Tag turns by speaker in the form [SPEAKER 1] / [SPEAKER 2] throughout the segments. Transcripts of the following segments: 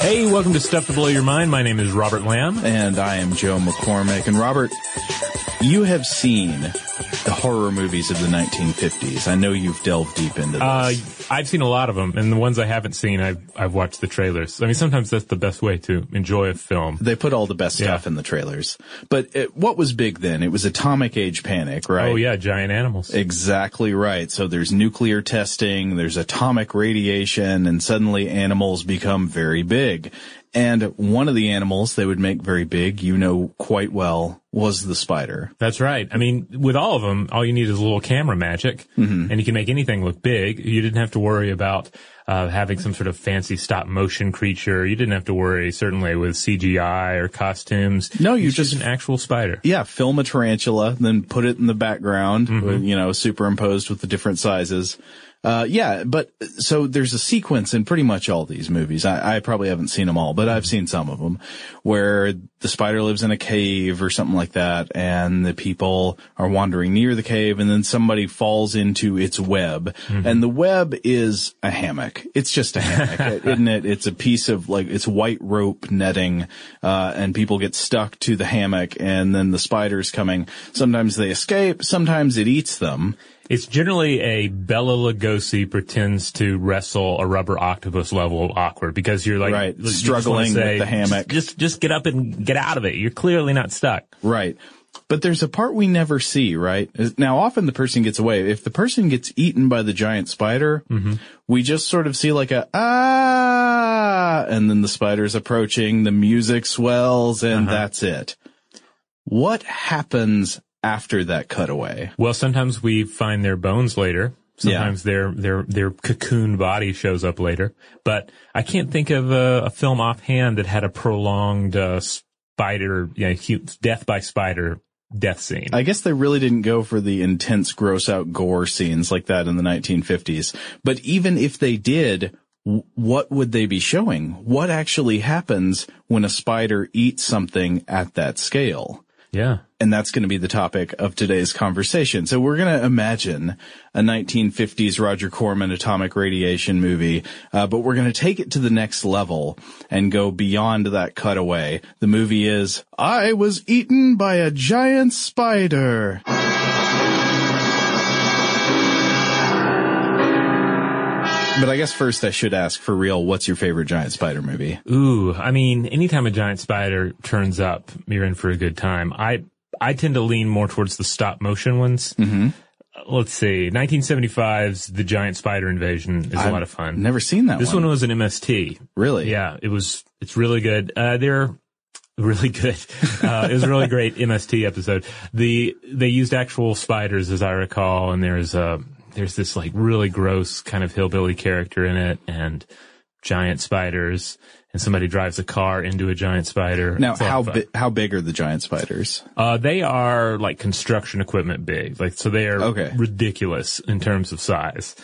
[SPEAKER 1] Hey, welcome to Stuff to Blow Your Mind. My name is Robert Lamb.
[SPEAKER 2] And I am Joe McCormick. And Robert, you have seen horror movies of the 1950s. I know you've delved deep into this.
[SPEAKER 1] Uh, I've seen a lot of them, and the ones I haven't seen, I've, I've watched the trailers. I mean, sometimes that's the best way to enjoy a film.
[SPEAKER 2] they put all the best stuff
[SPEAKER 1] Yeah.
[SPEAKER 2] in the trailers. But it, what was big then? It was atomic age panic, right?
[SPEAKER 1] Oh yeah, giant animals.
[SPEAKER 2] Exactly right. So there's nuclear testing, there's atomic radiation, and suddenly animals become very big. And one of the animals they would make very big, you know quite well, was the spider.
[SPEAKER 1] That's right. I mean, with all of them, all you need is a little camera magic, and you can make anything look big. You didn't have to worry about uh, having some sort of fancy stop motion creature. You didn't have to worry, certainly, with CGI or costumes.
[SPEAKER 2] No, you just-
[SPEAKER 1] an actual spider.
[SPEAKER 2] Yeah, film a tarantula, then put it in the background,
[SPEAKER 1] Mm-hmm.
[SPEAKER 2] you know, superimposed with the different sizes. Uh, yeah, but so there's a sequence in pretty much all these movies. I, I probably haven't seen them all, but I've seen some of them where the spider lives in a cave or something like that and the people are wandering near the cave and then somebody falls into its web and the web is a hammock. It's just a hammock, isn't it? It's a piece of like, it's white rope netting, uh, and people get stuck to the hammock and then the spider's coming. Sometimes they escape, sometimes it eats them.
[SPEAKER 1] It's generally a Bela Lugosi pretends to wrestle a rubber octopus level of awkward because you're like
[SPEAKER 2] Right, struggling
[SPEAKER 1] wanna
[SPEAKER 2] with the hammock.
[SPEAKER 1] Just, just just get up and get out of it. You're clearly not stuck.
[SPEAKER 2] Right. But there's a part we never see, right? Now, often the person gets away. If the person gets eaten by the giant spider, we just sort of see like a, ah, and then the spider's approaching, the music swells, and that's it. What happens after that cutaway?
[SPEAKER 1] Well, sometimes we find their bones later. Sometimes their their their cocoon body shows up later. But I can't think of a, a film offhand that had a prolonged uh, spider, you know, death by spider death scene.
[SPEAKER 2] I guess they really didn't go for the intense gross out gore scenes like that in the 1950s. But even if they did, what would they be showing? What actually happens when a spider eats something at that scale?
[SPEAKER 1] Yeah.
[SPEAKER 2] And that's going to be the topic of today's conversation. So we're going to imagine a 1950s Roger Corman atomic radiation movie, uh, but we're going to take it to the next level and go beyond that cutaway. The movie is I was eaten by a giant spider. But I guess first I should ask for real, what's your favorite giant spider movie?
[SPEAKER 1] Ooh, I mean, anytime a giant spider turns up, you're in for a good time. I I tend to lean more towards the stop motion ones.
[SPEAKER 2] Mm-hmm.
[SPEAKER 1] Let's see, 1975's The Giant Spider Invasion is a
[SPEAKER 2] I've
[SPEAKER 1] lot of fun.
[SPEAKER 2] Never seen that
[SPEAKER 1] This
[SPEAKER 2] one.
[SPEAKER 1] one was an MST.
[SPEAKER 2] Really?
[SPEAKER 1] Yeah, it was. It's really good. Uh, they're really good. Uh, it was a really great MST episode. The they used actual spiders, as I recall, and there's uh there's this like really gross kind of hillbilly character in it, and giant spiders, and somebody drives a car into a giant spider.
[SPEAKER 2] Now,
[SPEAKER 1] It's a lot
[SPEAKER 2] how bi- how big are the giant spiders?
[SPEAKER 1] Uh, they are like construction equipment big, like so they are
[SPEAKER 2] Okay.
[SPEAKER 1] ridiculous in terms of size.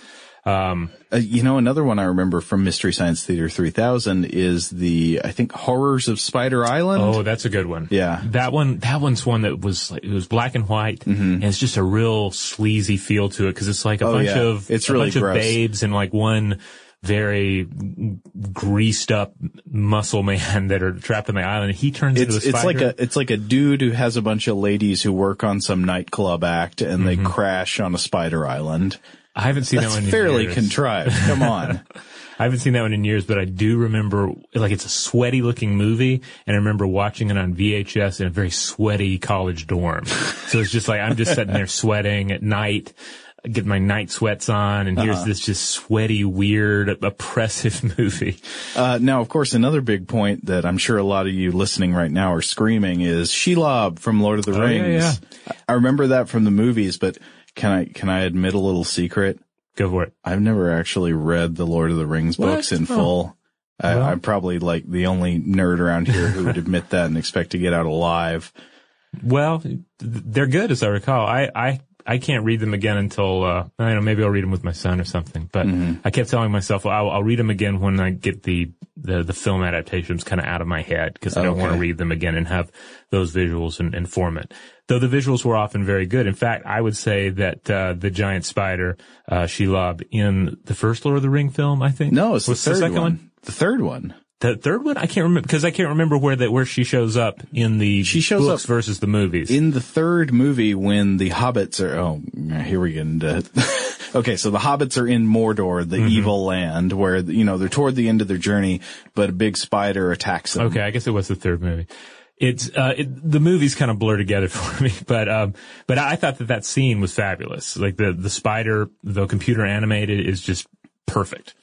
[SPEAKER 1] Um,
[SPEAKER 2] Uh, you know, another one I remember from Mystery Science Theater 3000 is the, I think, Horrors of Spider Island.
[SPEAKER 1] Oh, that's a good one.
[SPEAKER 2] Yeah.
[SPEAKER 1] That one, that one's one that was like, it was black and white and it's just a real sleazy feel to it because it's like a
[SPEAKER 2] Mm-hmm. Oh,
[SPEAKER 1] bunch
[SPEAKER 2] yeah.
[SPEAKER 1] of,
[SPEAKER 2] It's
[SPEAKER 1] a
[SPEAKER 2] really
[SPEAKER 1] bunch
[SPEAKER 2] gross.
[SPEAKER 1] of babes and like one very greased up muscle man that are trapped on the island. He turns
[SPEAKER 2] It's
[SPEAKER 1] into a
[SPEAKER 2] it's like a it's like a dude who has a bunch of ladies who work on some nightclub act and
[SPEAKER 1] Mm-hmm.
[SPEAKER 2] they crash on a spider island.
[SPEAKER 1] I haven't seen
[SPEAKER 2] That's
[SPEAKER 1] that one in
[SPEAKER 2] fairly
[SPEAKER 1] years.
[SPEAKER 2] contrived. Come on.
[SPEAKER 1] I haven't seen that one in years, but I do remember, like, it's a sweaty looking movie, and I remember watching it on VHS in a very sweaty college dorm. so it's just like, I'm just sitting there sweating at night, getting my night sweats on, and
[SPEAKER 2] Uh-huh.
[SPEAKER 1] here's this just sweaty, weird, oppressive movie.
[SPEAKER 2] Uh, now, of course, another big point that I'm sure a lot of you listening right now are screaming is Shelob from Lord of the
[SPEAKER 1] Oh, yeah,
[SPEAKER 2] Rings. I remember that from the movies, but can I can I admit a little secret?
[SPEAKER 1] Go for it.
[SPEAKER 2] I've never actually read the Lord of the Rings
[SPEAKER 1] What?
[SPEAKER 2] books in
[SPEAKER 1] Oh.
[SPEAKER 2] full. I,
[SPEAKER 1] Well.
[SPEAKER 2] I'm probably like the only nerd around here who would admit that and expect to get out alive.
[SPEAKER 1] Well, they're good as I recall. I, I, I can't read them again until, uh, I don't know, maybe I'll read them with my son or something. But I kept telling myself, well, I'll, I'll read them again when I get the, the, the film adaptations kind of out of my head because I don't want to read them again and have those visuals and, and form it. Though the visuals were often very good. In fact, I would say that, uh, the giant spider, uh, Shelob in the first Lord of the Ring film, I think.
[SPEAKER 2] No, it's
[SPEAKER 1] Was
[SPEAKER 2] the third
[SPEAKER 1] second
[SPEAKER 2] one. The third one.
[SPEAKER 1] The third one? I can't remember because I can't remember where that, where she shows up in the
[SPEAKER 2] She shows
[SPEAKER 1] books
[SPEAKER 2] up
[SPEAKER 1] versus the movies.
[SPEAKER 2] In the third movie, when the hobbits are, oh, here we get into, okay, so the hobbits are in Mordor, the
[SPEAKER 1] Mm-hmm.
[SPEAKER 2] evil land, where, you know, they're toward the end of their journey, but a big spider attacks them.
[SPEAKER 1] Okay, I guess it was the third movie. It's uh, it, the movies kind of blur together for me, but um, but I thought that that scene was fabulous. Like the the spider, though computer animated, is just perfect.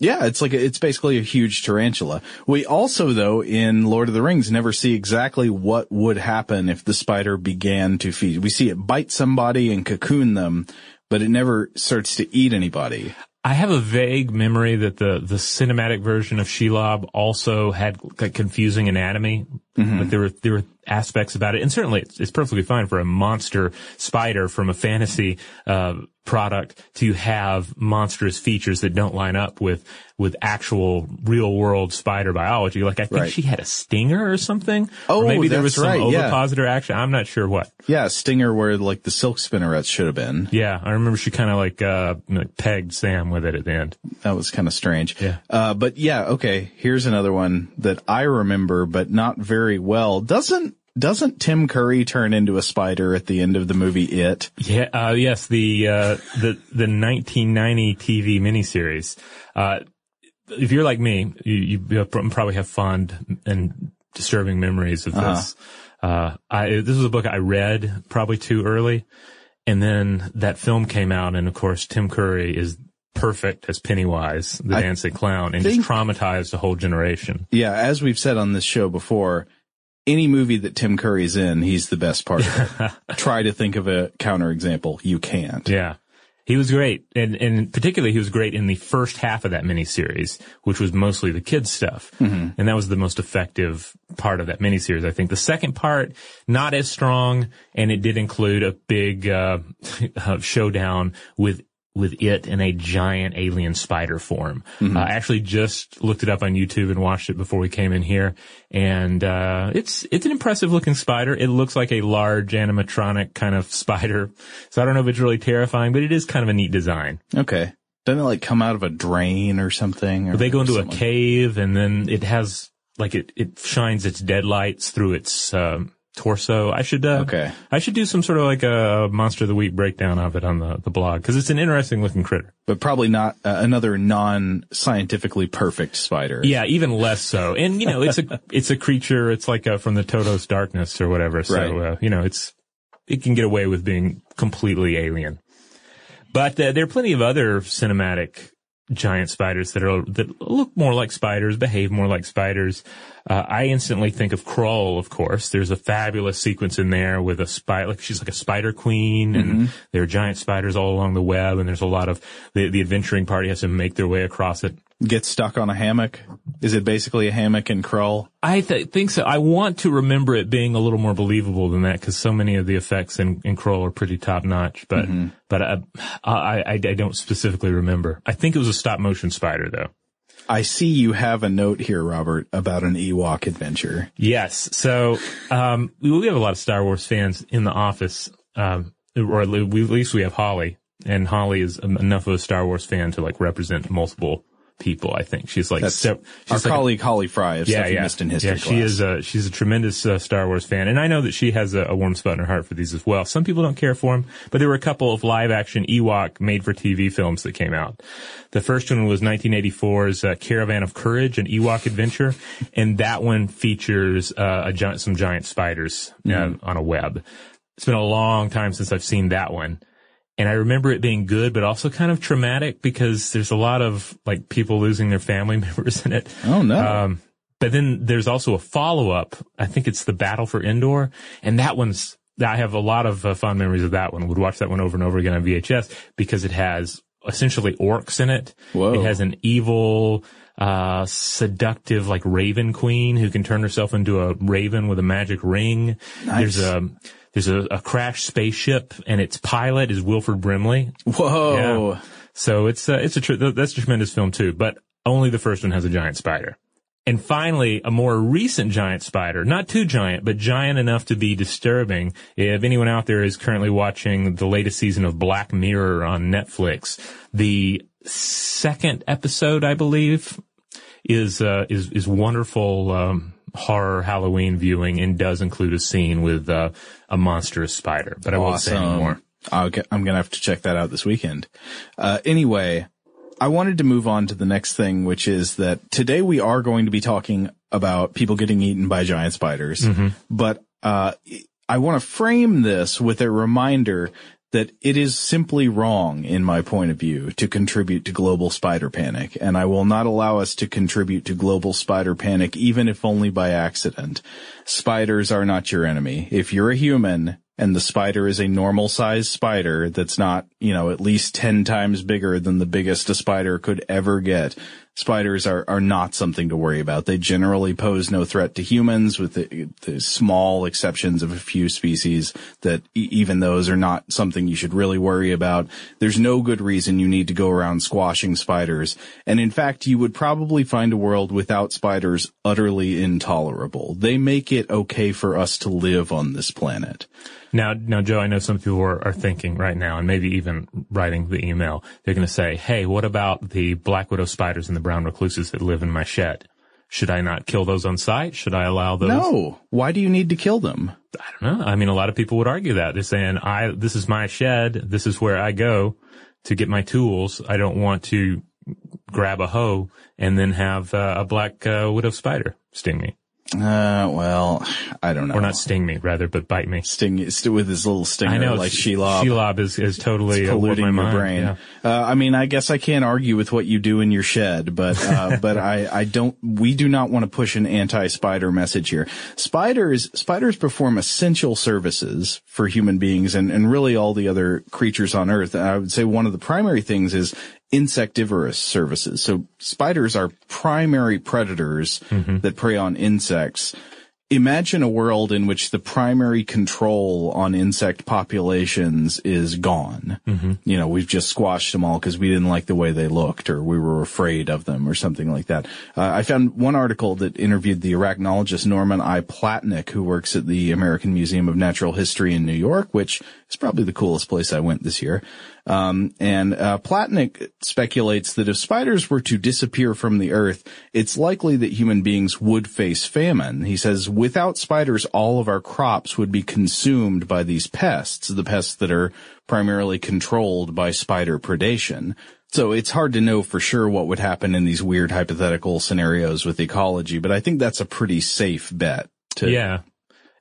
[SPEAKER 2] Yeah, it's like, a, it's basically a huge tarantula. We also, though, in Lord of the Rings, never see exactly what would happen if the spider began to feed. We see it bite somebody and cocoon them, but it never starts to eat anybody.
[SPEAKER 1] I have a vague memory that the the cinematic version of Shelob also had like confusing anatomy. Like there were there were aspects about it, and certainly it's, it's perfectly fine for a monster spider from a fantasy uh, product to have monstrous features that don't line up with with actual real world spider biology. Like I think
[SPEAKER 2] Right.
[SPEAKER 1] she had a stinger or something.
[SPEAKER 2] Oh,
[SPEAKER 1] or maybe there was some
[SPEAKER 2] right, yeah.
[SPEAKER 1] ovipositor action. I'm not sure what.
[SPEAKER 2] Yeah, stinger where like the silk spinnerets should have been.
[SPEAKER 1] Yeah, I remember she kind of like uh like pegged Sam with it at the end.
[SPEAKER 2] That was kind of strange.
[SPEAKER 1] Yeah.
[SPEAKER 2] Uh, but yeah, okay. Here's another one that I remember, but not very well. Doesn't, doesn't Tim Curry turn into a spider at the end of the movie It?
[SPEAKER 1] Yeah, uh, yes, the, uh, the, the 1990 TV miniseries. Uh, if you're like me, you, you probably have fond and disturbing memories of this. uh I, this was a book I read probably too early. And then that film came out and of course Tim Curry is perfect as Pennywise, the
[SPEAKER 2] I
[SPEAKER 1] dancing clown, and
[SPEAKER 2] think-
[SPEAKER 1] just traumatized a whole generation.
[SPEAKER 2] Yeah, as we've said on this show before, any movie that Tim Curry's in, he's the best part of it. Try to think of a counterexample. You can't.
[SPEAKER 1] Yeah. He was great. And, and particularly he was great in the first half of that miniseries, which was mostly the kids stuff. And that was the most effective part of that miniseries, I think. The second part, not as strong, and it did include a big, uh, showdown with with it in a giant alien spider form.
[SPEAKER 2] Mm-hmm.
[SPEAKER 1] Uh, I actually just looked it up on YouTube and watched it before we came in here, and uh, it's it's an impressive looking spider. It looks like a large animatronic kind of spider, so I don't know if it's really terrifying, but it is kind of a neat design.
[SPEAKER 2] Okay. Doesn't it like come out of a drain or something? Or
[SPEAKER 1] they go into a cave, and then it has like it it shines its deadlights through its um, torso. I should uh,
[SPEAKER 2] Okay.
[SPEAKER 1] I should do some sort of like a monster of the week breakdown of it on the the blog because it's an interesting looking critter.
[SPEAKER 2] But probably not uh, another non-scientifically perfect spider.
[SPEAKER 1] Yeah, even less so. And you know, it's a it's a creature. It's like uh from the Toto's darkness or whatever. So
[SPEAKER 2] Right.
[SPEAKER 1] uh, you know, it's it can get away with being completely alien. But uh, there are plenty of other cinematic giant spiders that are that look more like spiders, behave more like spiders. Uh, I instantly think of Krull, of course. There's a fabulous sequence in there with a spider, like she's like a spider queen, and there are giant spiders all along the web, and there's a lot of the the adventuring party has to make their way across it.
[SPEAKER 2] Get stuck on a hammock. Is it basically a hammock and crawl?
[SPEAKER 1] I th- think so. I want to remember it being a little more believable than that because so many of the effects in, in Krull are pretty top notch. But but uh, I, I I don't specifically remember. I think it was a stop motion spider though.
[SPEAKER 2] I see you have a note here, Robert, about an Ewok adventure.
[SPEAKER 1] Yes. So um, we, we have a lot of Star Wars fans in the office, um, or at le- we, at least we have Holly, and Holly is enough of a Star Wars fan to like represent multiple people. I think she's like so, she's
[SPEAKER 2] our
[SPEAKER 1] like a-
[SPEAKER 2] colleague Holly Fry stuff you missed in history
[SPEAKER 1] yeah,
[SPEAKER 2] class.
[SPEAKER 1] she is a she's a tremendous uh, Star Wars fan, and I know that she has a, a warm spot in her heart for these as well. Some people don't care for them, but there were a couple of live action Ewok made for TV films that came out. The first one was 1984's uh, Caravan of Courage, an Ewok adventure, and that one features uh, a giant, some giant spiders uh, on a web. It's been a long time since I've seen that one. And I remember it being good, but also kind of traumatic because there's a lot of like people losing their family members in it.
[SPEAKER 2] Oh no.
[SPEAKER 1] Um, but then there's also a follow up. I think it's the Battle for Endor, and that one's. I have a lot of uh, fond memories of that one. Would watch that one over and over again on VHS because it has essentially orcs in it.
[SPEAKER 2] Whoa.
[SPEAKER 1] It has an evil, uh, seductive like raven queen who can turn herself into a raven with a magic ring.
[SPEAKER 2] Nice.
[SPEAKER 1] There's a there's a, a crashed spaceship and its pilot is Wilford Brimley.
[SPEAKER 2] Whoa.
[SPEAKER 1] Yeah. So it's uh, it's a tr- that's a tremendous film too, but only the first one has a giant spider. And finally, a more recent giant spider, not too giant, but giant enough to be disturbing. If anyone out there is currently watching the latest season of Black Mirror on Netflix, the second episode, I believe, is uh, is is wonderful um, horror Halloween viewing and does include a scene with uh, a monstrous spider. But I won't say anymore.
[SPEAKER 2] Get, I'm gonna have to check that out this weekend. Uh, anyway, I wanted to move on to the next thing, which is that today we are going to be talking about people getting eaten by giant spiders. But, uh, I want to frame this with a reminder that it is simply wrong, in my point of view, to contribute to global spider panic. And I will not allow us to contribute to global spider panic, even if only by accident. Spiders are not your enemy. If you're a human and the spider is a normal sized spider that's not, you know, at least 10 times bigger than the biggest a spider could ever get, spiders are, are not something to worry about. They generally pose no threat to humans with the, the small exceptions of a few species that e- even those are not something you should really worry about. There's no good reason you need to go around squashing spiders. And in fact, you would probably find a world without spiders utterly intolerable. They make it okay for us to live on this planet.
[SPEAKER 1] Now, now, Joe, I know some people are, are thinking right now, and maybe even writing the email. They're going to say, "Hey, what about the black widow spiders and the brown recluses that live in my shed? Should I not kill those on site? Should I allow those?"
[SPEAKER 2] No. Why do you need to kill them?
[SPEAKER 1] I don't know. I mean, a lot of people would argue that they're saying, "I this is my shed. This is where I go to get my tools. I don't want to grab a hoe and then have uh, a black uh, widow spider sting me,
[SPEAKER 2] Uh, well, I don't know.
[SPEAKER 1] or not sting me, rather, but bite me."
[SPEAKER 2] sting st- with his little stinger
[SPEAKER 1] I know,
[SPEAKER 2] like
[SPEAKER 1] Sh-
[SPEAKER 2] Shelob.
[SPEAKER 1] Shelob is is totally
[SPEAKER 2] It's
[SPEAKER 1] uh,
[SPEAKER 2] polluting
[SPEAKER 1] my
[SPEAKER 2] your
[SPEAKER 1] mind.
[SPEAKER 2] brain.
[SPEAKER 1] Yeah.
[SPEAKER 2] Uh, I mean, I guess I can't argue with what you do in your shed, but uh, but I I don't. We do not want to push an anti-spider message here. Spiders spiders perform essential services for human beings and and really all the other creatures on Earth. And I would say one of the primary things is insectivorous services. So spiders are primary predators mm-hmm. that prey on insects. Imagine a world in which the primary control on insect populations is gone.
[SPEAKER 1] Mm-hmm.
[SPEAKER 2] You know, we've just squashed them all because we didn't like the way they looked or we were afraid of them or something like that. Uh, I found one article that interviewed the arachnologist Norman I. Platnick, who works at the American Museum of Natural History in New York, which is probably the coolest place I went this year. Um, and uh, Platnick speculates that if spiders were to disappear from the earth, it's likely that human beings would face famine. He says, without spiders, all of our crops would be consumed by these pests, the pests that are primarily controlled by spider predation. So it's hard to know for sure what would happen in these weird hypothetical scenarios with ecology, but I think that's a pretty safe bet. To,
[SPEAKER 1] yeah.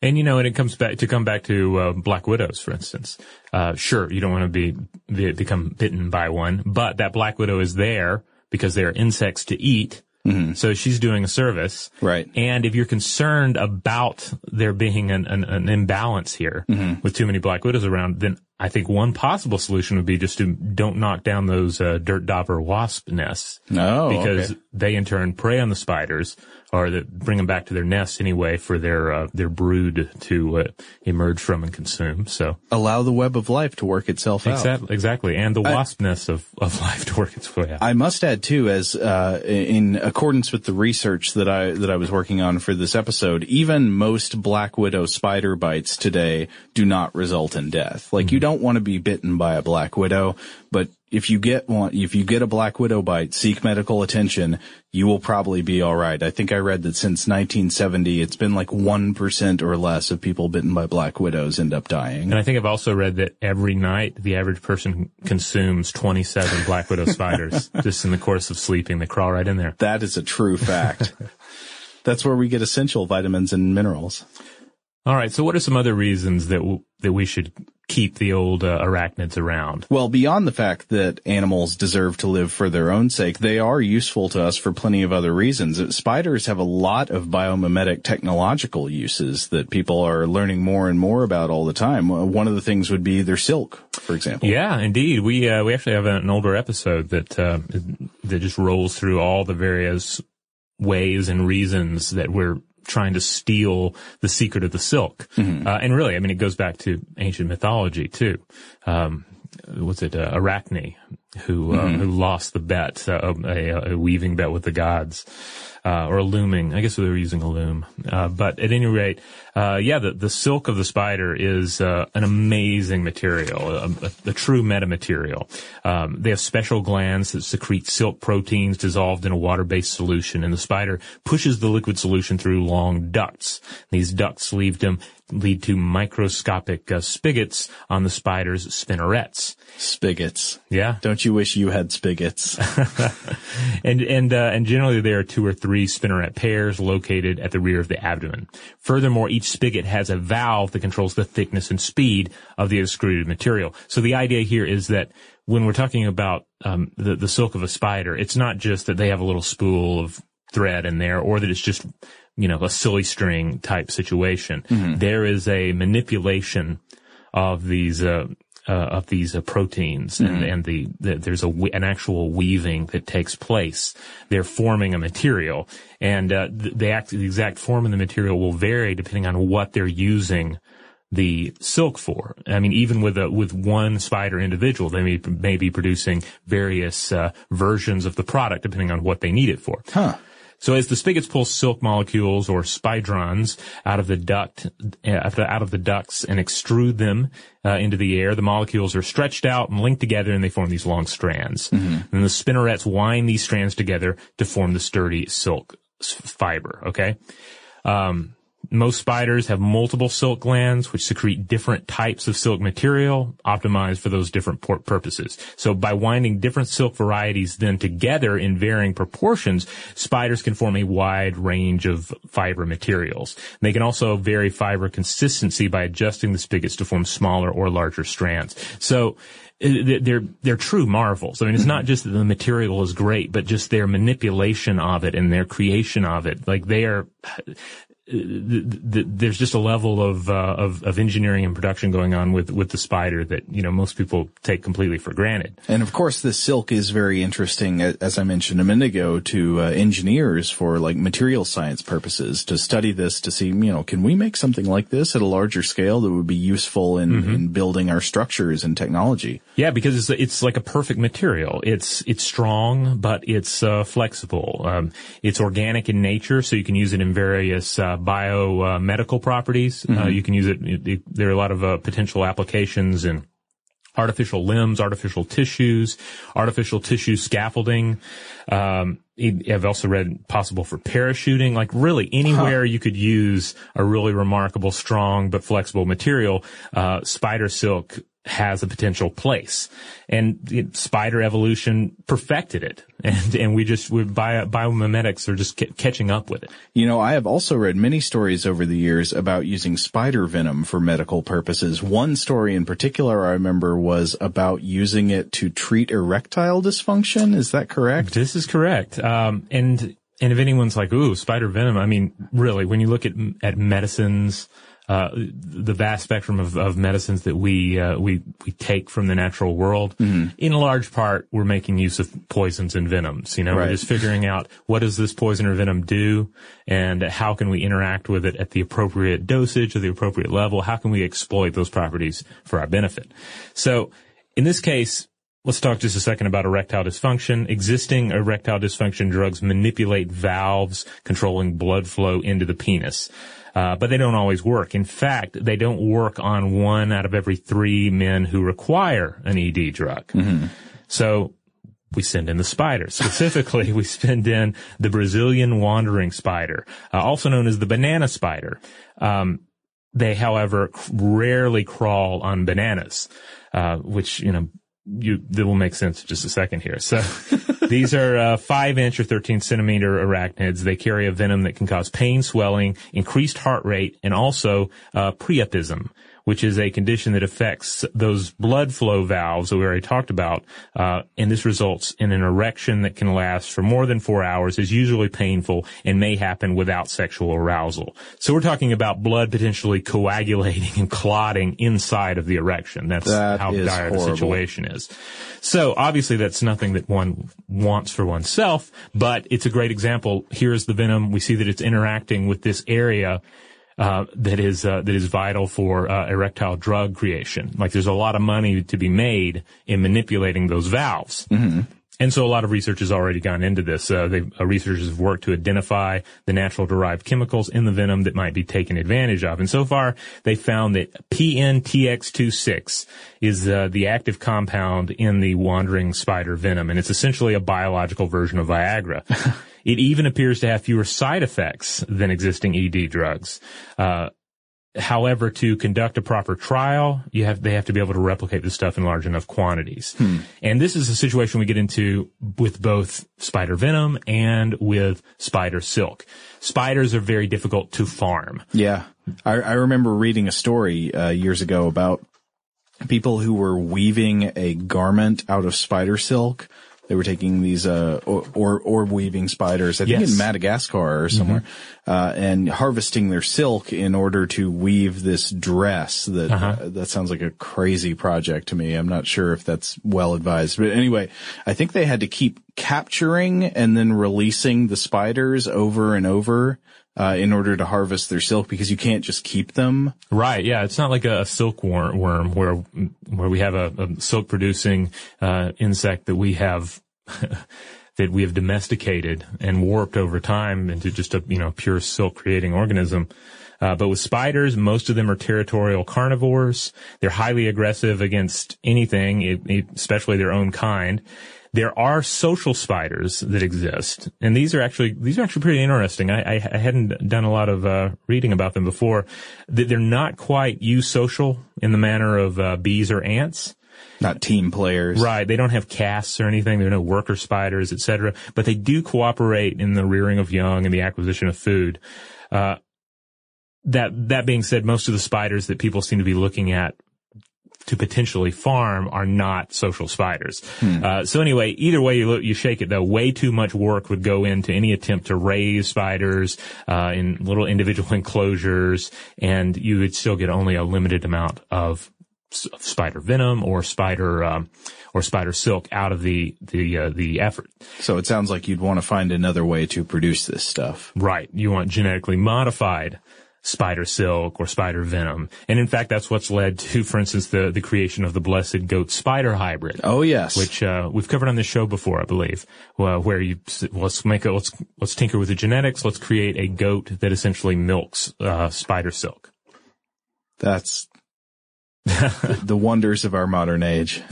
[SPEAKER 1] And you know, and it comes back to come back to uh, black widows, for instance. Uh, sure, you don't want to be, be become bitten by one, but that black widow is there because they are insects to eat.
[SPEAKER 2] Mm-hmm.
[SPEAKER 1] So she's doing a service.
[SPEAKER 2] Right.
[SPEAKER 1] And if you're concerned about there being an, an, an imbalance here
[SPEAKER 2] Mm-hmm.
[SPEAKER 1] with too many black widows around, then I think one possible solution would be just to don't knock down those uh, dirt dauber wasp nests.
[SPEAKER 2] Oh,
[SPEAKER 1] because
[SPEAKER 2] okay.
[SPEAKER 1] they in turn prey on the spiders or that bring them back to their nests anyway for their uh, their brood to uh, emerge from and consume. So
[SPEAKER 2] Allow the web of life to work itself out.
[SPEAKER 1] exactly, exactly, and the wasp nest of, of life to work its way out.
[SPEAKER 2] I must add too, as uh, in accordance with the research that I that I was working on for this episode, even most black widow spider bites today do not result in death. Like you don't want to be bitten by a black widow, but if you get one, if you get a black widow bite, seek medical attention. You will probably be all right. I think I read that since 1970, it's been like one percent or less of people bitten by black widows end up dying.
[SPEAKER 1] and I think I've also read that every night the average person consumes 27 black widow spiders just in the course of sleeping. They crawl right in there.
[SPEAKER 2] That is a true fact. That's where we get essential vitamins and minerals.
[SPEAKER 1] All right. So what are some other reasons that w- that we should keep the old uh, arachnids around?
[SPEAKER 2] Well, beyond the fact that animals deserve to live for their own sake, they are useful to us for plenty of other reasons. Spiders have a lot of biomimetic technological uses that people are learning more and more about all the time. One of the things would be their silk, for example.
[SPEAKER 1] Yeah, indeed. We uh, we actually have an older episode that uh, that just rolls through all the various ways and reasons that we're trying to steal the secret of the silk. Uh, and really, I mean, it goes back to ancient mythology too. Um, what's it, uh, Arachne, who uh, who lost the bet, uh, a, a weaving bet with the gods, uh, or a looming. I guess they were using a loom. Uh, but at any rate, uh, yeah, the the silk of the spider is uh, an amazing material, a, a, a true metamaterial. Um, they have special glands that secrete silk proteins dissolved in a water-based solution, and the spider pushes the liquid solution through long ducts. These ducts lead them lead to microscopic uh, spigots on the spider's spinnerets.
[SPEAKER 2] Spigots.
[SPEAKER 1] Yeah.
[SPEAKER 2] Don't you wish you had spigots?
[SPEAKER 1] and and uh, and generally there are two or three spinneret pairs located at the rear of the abdomen. Furthermore, each spigot has a valve that controls the thickness and speed of the extruded material. So the idea here is that when we're talking about um, the the silk of a spider, it's not just that they have a little spool of thread in there, or that it's just you know a silly string type situation. There is a manipulation of these. Uh, uh, of these uh, proteins and, and the, the there's a an actual weaving that takes place. They're forming a material, and uh, th- the, act, the exact form of the material will vary depending on what they're using the silk for. I mean, even with a, with one spider individual, they may, may be producing various uh, versions of the product depending on what they need it for.
[SPEAKER 2] Huh.
[SPEAKER 1] So as the spigots pull silk molecules or spidrons out of the duct, uh, out of the ducts and extrude them uh, into the air, the molecules are stretched out and linked together and they form these long strands. And the spinnerets wind these strands together to form the sturdy silk fiber, okay? Um, most spiders have multiple silk glands, which secrete different types of silk material, optimized for those different pur- purposes. So by winding different silk varieties then together in varying proportions, spiders can form a wide range of fiber materials. They can also vary fiber consistency by adjusting the spigots to form smaller or larger strands. So uh, they're they're true marvels. I mean, it's not just that the material is great, but just their manipulation of it and their creation of it. Like they are there's just a level of, uh, of, of engineering and production going on with with the spider that you know most people take completely for granted.
[SPEAKER 2] And of course, the silk is very interesting, as I mentioned a minute ago, to uh, engineers for like material science purposes to study this to see, you know, can we make something like this at a larger scale that would be useful in, mm-hmm. in building our structures and technology?
[SPEAKER 1] Yeah, because it's it's like a perfect material. It's it's strong, but it's uh, flexible. Um, it's organic in nature, so you can use it in various uh, biomedical uh, properties. Uh, mm-hmm. you can use it, it, it, There are a lot of uh, potential applications in artificial limbs, artificial tissues, artificial tissue scaffolding. Um, I've also read possible for parachuting, like really anywhere huh. you could use a really remarkable, strong but flexible material. Uh, spider silk has a potential place. And it, spider evolution perfected it. And, and we just, we bio, biomimetics are just catching up with it.
[SPEAKER 2] You know, I have also read many stories over the years about using spider venom for medical purposes. One story in particular I remember was about using it to treat erectile dysfunction. Is that correct?
[SPEAKER 1] This is correct. Um, and, and if anyone's like, ooh, spider venom, I mean, really, when you look at, at medicines, uh, the vast spectrum of, of medicines that we uh, we we take from the natural world. Mm-hmm. In large part, we're making use of poisons and venoms. You know, right. we're just figuring out what does this poison or venom do, and how can we interact with it at the appropriate dosage or the appropriate level. How can we exploit those properties for our benefit? So, in this case. Let's talk just a second about erectile dysfunction. Existing erectile dysfunction drugs manipulate valves controlling blood flow into the penis. Uh, but they don't always work. In fact, they don't work on one out of every three men who require an ED drug. Mm-hmm. So we send in the spider. Specifically, we send in the Brazilian wandering spider, uh, also known as the banana spider. Um, they, however, rarely crawl on bananas, uh, which, you know, you, that will make sense in just a second here. So these are uh, five inch or 13 centimeter arachnids. They carry a venom that can cause pain, swelling, increased heart rate, and also uh, priapism, which is a condition that affects those blood flow valves that we already talked about, uh, and this results in an erection that can last for more than four hours, is usually painful, and may happen without sexual arousal. So we're talking about blood potentially coagulating and clotting inside of the erection. That's
[SPEAKER 2] that
[SPEAKER 1] how dire horrible. the situation is. So obviously that's nothing that one wants for oneself, but it's a great example. Here's the venom. We see that it's interacting with this area uh, that is uh, that is vital for uh, erectile drug creation. Like there's a lot of money to be made in manipulating those valves. Mm-hmm. And so a lot of research has already gone into this. Uh, uh, researchers have worked to identify the natural derived chemicals in the venom that might be taken advantage of. And so far, they found that PNTX26 is uh, the active compound in the wandering spider venom, and it's essentially a biological version of Viagra. it even appears to have fewer side effects than existing ED drugs. Uh, However, to conduct a proper trial, you have, they have to be able to replicate the stuff in large enough quantities. Hmm. And this is a situation we get into with both spider venom and with spider silk. Spiders are very difficult to farm.
[SPEAKER 2] Yeah. I, I remember reading a story uh, years ago about people who were weaving a garment out of spider silk they were taking these uh, or, orb weaving spiders, I think yes. in Madagascar or somewhere, mm-hmm. uh, and harvesting their silk in order to weave this dress. That uh-huh. uh, that sounds like a crazy project to me. I'm not sure if that's well advised, but anyway, I think they had to keep capturing and then releasing the spiders over and over uh, in order to harvest their silk because you can't just keep them.
[SPEAKER 1] Right. Yeah. It's not like a, silkworm worm where, where we have a, a silk producing, uh, insect that we have, that we have domesticated and warped over time into just a, you know, pure silk creating organism. Uh, but with spiders, most of them are territorial carnivores. They're highly aggressive against anything, especially their own kind. There are social spiders that exist, and these are actually these are actually pretty interesting. I, I, I hadn't done a lot of uh, reading about them before. They're not quite eusocial in the manner of uh, bees or ants.
[SPEAKER 2] Not team players.
[SPEAKER 1] Right. They don't have castes or anything. There are no worker spiders, etc. But they do cooperate in the rearing of young and the acquisition of food. Uh, that that being said, most of the spiders that people seem to be looking at to potentially farm are not social spiders. Uh, so anyway, either way you look, you shake it though, way too much work would go into any attempt to raise spiders uh, in little individual enclosures, and you would still get only a limited amount of s- spider venom or spider um, or spider silk out of the the uh, the effort.
[SPEAKER 2] So it sounds like you'd want to find another way to produce this stuff.
[SPEAKER 1] Right. You want genetically modified spider silk or spider venom. And in fact, that's what's led to, for instance, the, the creation of the blessed goat spider hybrid.
[SPEAKER 2] Oh yes.
[SPEAKER 1] Which, uh, we've covered on this show before, I believe, well, where you, let's make a, let's, let's tinker with the genetics. Let's create a goat that essentially milks, uh, spider silk.
[SPEAKER 2] That's the wonders of our modern age.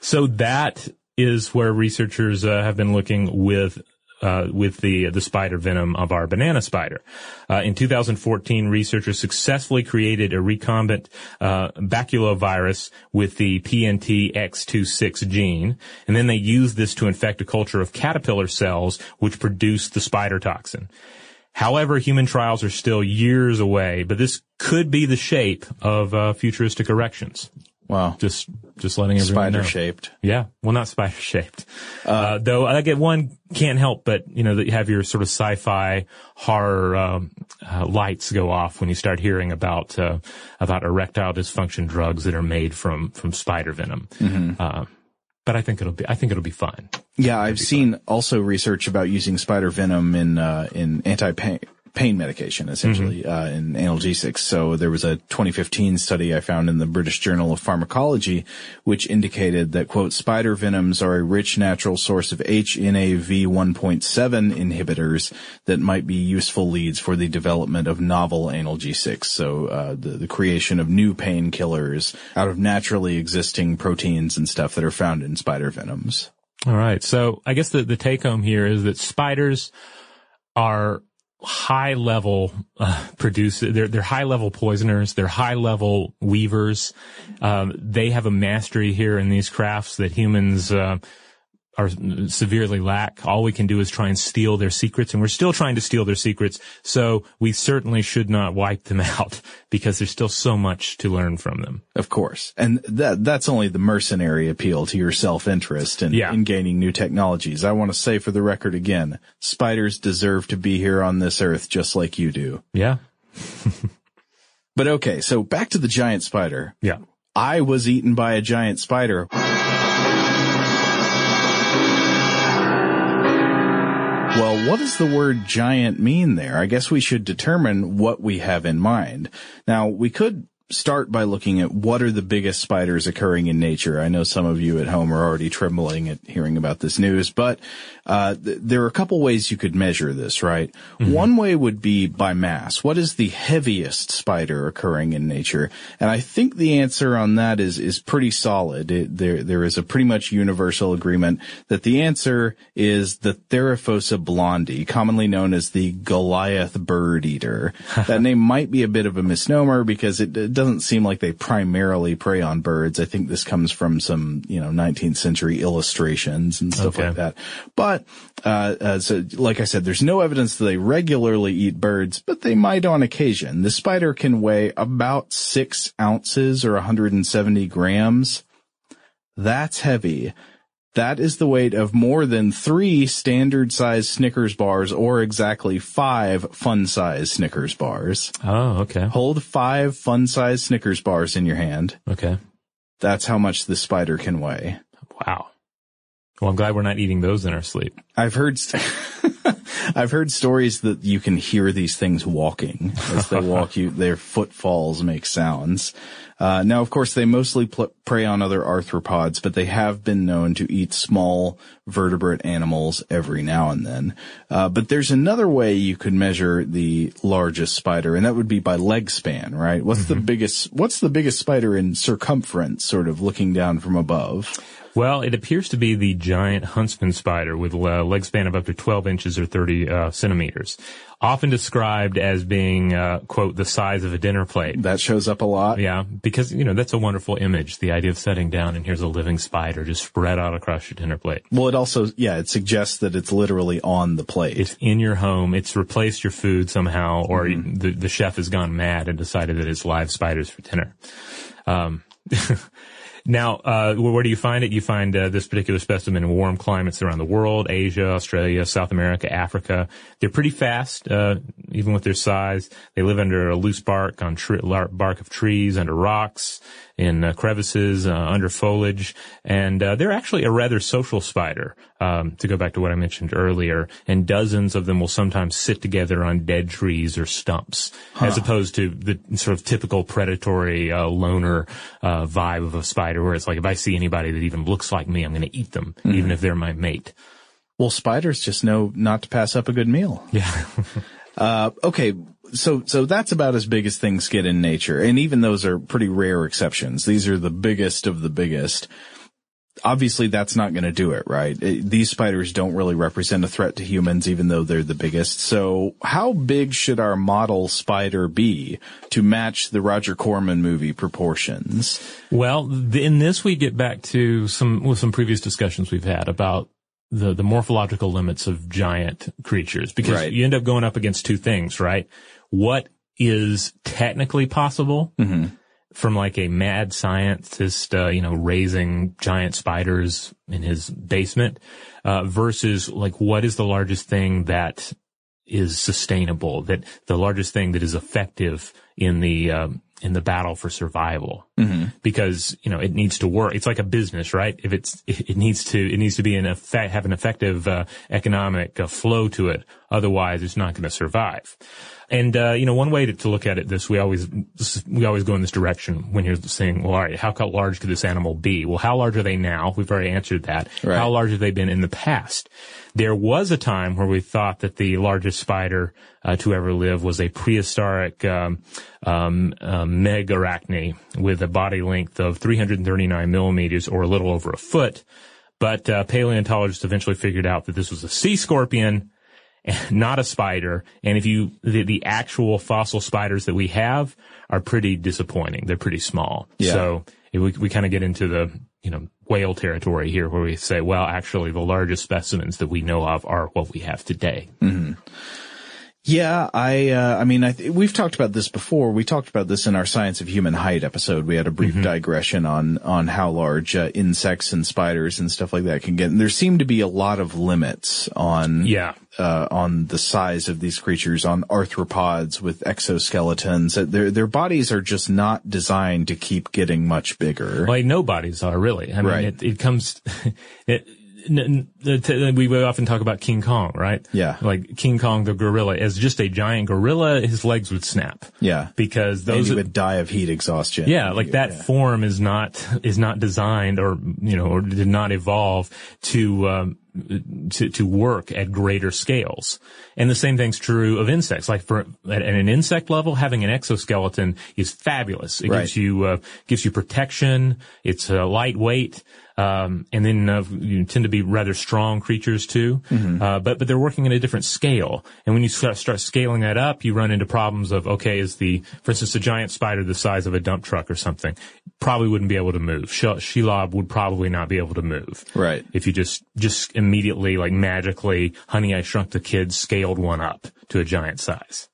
[SPEAKER 1] So that is where researchers uh, have been looking with uh, with the the spider venom of our banana spider. Uh, in 2014, researchers successfully created a recombinant uh, baculovirus with the PNT X26 gene, and then they used this to infect a culture of caterpillar cells, which produced the spider toxin. However, human trials are still years away, but this could be the shape of uh, futuristic erections.
[SPEAKER 2] Wow.
[SPEAKER 1] Just just letting everyone know.
[SPEAKER 2] Spider shaped.
[SPEAKER 1] Yeah, well, not spider shaped. Uh, though I get one can't help but you know that you have your sort of sci-fi horror um, uh, lights go off when you start hearing about uh, about erectile dysfunction drugs that are made from from spider venom. Uh, but I think it'll be I think it'll be fine.
[SPEAKER 2] Yeah, I've seen also research about using spider venom in uh, in anti pain medication, essentially uh, in analgesics. So there was a 2015 study I found in the British Journal of Pharmacology, which indicated that quote spider venoms are a rich natural source of HNAV 1.7 inhibitors that might be useful leads for the development of novel analgesics. So uh, the the creation of new painkillers out of naturally existing proteins and stuff that are found in spider venoms.
[SPEAKER 1] All right. So I guess the, the take home here is that spiders are high level uh, producer. They're they're high level poisoners. They're high level weavers. Um, they have a mastery here in these crafts that humans. Uh, are severely lack. All we can do is try and steal their secrets, and we're still trying to steal their secrets. So we certainly should not wipe them out because there's still so much to learn from them.
[SPEAKER 2] Of course. And that, that's only the mercenary appeal to your self-interest in,
[SPEAKER 1] Yeah.
[SPEAKER 2] in gaining new technologies. I want to say for the record again, spiders deserve to be here on this earth just like you do.
[SPEAKER 1] Yeah.
[SPEAKER 2] But okay, so back to the giant spider.
[SPEAKER 1] Yeah.
[SPEAKER 2] I was eaten by a giant spider. What does the word giant mean there? I guess we should determine what we have in mind. Now, we could start by looking at what are the biggest spiders occurring in nature. I know some of you at home are already trembling at hearing about this news, but uh, th- there are a couple ways you could measure this, right? One way would be by mass. What is the heaviest spider occurring in nature? And I think the answer on that is is pretty solid. It, there there is a pretty much universal agreement that the answer is the Theraphosa blondi, commonly known as the Goliath bird eater. that name might be a bit of a misnomer because it doesn't seem like they primarily prey on birds. I think this comes from some you know 19th century illustrations and stuff
[SPEAKER 1] Okay.
[SPEAKER 2] like that. But uh, uh, so, like I said, there's no evidence that they regularly eat birds, but they might on occasion. The spider can weigh about six ounces or 170 grams. That's heavy. That is the weight of more than three standard size Snickers bars or exactly five fun size Snickers bars.
[SPEAKER 1] Oh, okay.
[SPEAKER 2] Hold five fun size Snickers bars in your hand.
[SPEAKER 1] Okay.
[SPEAKER 2] That's how much the spider can weigh.
[SPEAKER 1] Wow. Well, I'm glad we're not eating those in our sleep.
[SPEAKER 2] I've heard, st- I've heard stories that you can hear these things walking as they walk. You, their footfalls make sounds. Uh, now, of course, they mostly pl- prey on other arthropods, but they have been known to eat small vertebrate animals every now and then. Uh, but there's another way you could measure the largest spider, and that would be by leg span, right? What's the biggest? What's the biggest spider in circumference, sort of looking down from above?
[SPEAKER 1] Well, it appears to be the giant huntsman spider with a leg span of up to 12 inches or 30 uh, centimeters. Often described as being, uh, quote, the size of a dinner plate.
[SPEAKER 2] That shows up a lot.
[SPEAKER 1] Yeah, because, you know, that's a wonderful image. The idea of setting down and here's a living spider just spread out across your dinner plate.
[SPEAKER 2] Well, it also, yeah, it suggests that it's literally on the plate.
[SPEAKER 1] It's in your home. It's replaced your food somehow, or the, the chef has gone mad and decided that it's live spiders for dinner. Um, Now, uh, where do you find it? You find uh, this particular specimen in warm climates around the world, Asia, Australia, South America, Africa. They're pretty fast, uh, even with their size. They live under a loose bark on tre- bark of trees, under rocks in uh, crevices, uh, under foliage, and uh, they're actually a rather social spider. Um, to go back to what I mentioned earlier, and dozens of them will sometimes sit together on dead trees or stumps, huh. as opposed to the sort of typical predatory uh, loner uh, vibe of a spider, where it's like if I see anybody that even looks like me, I'm going to eat them, mm-hmm. even if they're my mate.
[SPEAKER 2] Well, spiders just know not to pass up a good meal.
[SPEAKER 1] Yeah.
[SPEAKER 2] uh, okay, so so that's about as big as things get in nature, and even those are pretty rare exceptions. These are the biggest of the biggest. Obviously, that's not going to do it, right? It, these spiders don't really represent a threat to humans, even though they're the biggest. So, how big should our model spider be to match the Roger Corman movie proportions?
[SPEAKER 1] Well, in this, we get back to some with some previous discussions we've had about the the morphological limits of giant creatures because right. you end up going up against two things, right? What is technically possible mm-hmm. from like a mad scientist, uh, you know, raising giant spiders in his basement, uh, versus like what is the largest thing that is sustainable, that the largest thing that is effective in the, um, in the battle for survival? Mm-hmm. because you know it needs to work. It's like a business right? If it's it needs to it needs to be an effect have an effective uh, economic uh, flow to it. Otherwise it's not going to survive and uh, you know, one way to, to, look at it, this we always we always go in this direction when you're saying, well, all right, how large could this animal be? Well, how large are they now? We've already answered that. Right. How large have they been in the past? There was a time where we thought that the largest spider uh, to ever live was a prehistoric um, um, uh, megarachne with a body length of 339 millimeters, or a little over a foot. But uh, paleontologists eventually figured out that this was a sea scorpion not a spider. And if you, the, the actual fossil spiders that we have are pretty disappointing. They're pretty small. Yeah. So we, we kind of get into the, you know, whale territory here where we say, well, actually the largest specimens that we know of are what we have today.
[SPEAKER 2] Mm-hmm. Yeah, I, uh, I mean, I th- we've talked about this before. We talked about this in our Science of Human Height episode. We had a brief mm-hmm. digression on, on how large uh, insects and spiders and stuff like that can get. And there seem to be a lot of limits on,
[SPEAKER 1] yeah,
[SPEAKER 2] uh, on the size of these creatures, on arthropods with exoskeletons. Their, their bodies are just not designed to keep getting much bigger.
[SPEAKER 1] Like no bodies are really. I mean, right. it, it comes, it, we often talk about King Kong, right?
[SPEAKER 2] Yeah.
[SPEAKER 1] Like King Kong the gorilla as just a giant gorilla, his legs would snap.
[SPEAKER 2] Yeah.
[SPEAKER 1] Because those
[SPEAKER 2] would die of heat exhaustion.
[SPEAKER 1] Yeah, like that yeah. form is not is not designed or you know or did not evolve to um, to, to work at greater scales. And the same thing's true of insects. Like for, at, at an insect level, having an exoskeleton is fabulous. It right. gives you, uh, gives you protection. It's uh, lightweight. Um, and then uh, you tend to be rather strong creatures too. Mm-hmm. Uh, but but they're working at a different scale. And when you start, start scaling that up, you run into problems of okay, is the for instance a giant spider the size of a dump truck or something probably wouldn't be able to move. Shelob would probably not be able to move.
[SPEAKER 2] Right.
[SPEAKER 1] If you just just immediately like magically, Honey I Shrunk the Kids scaled one up to a giant size.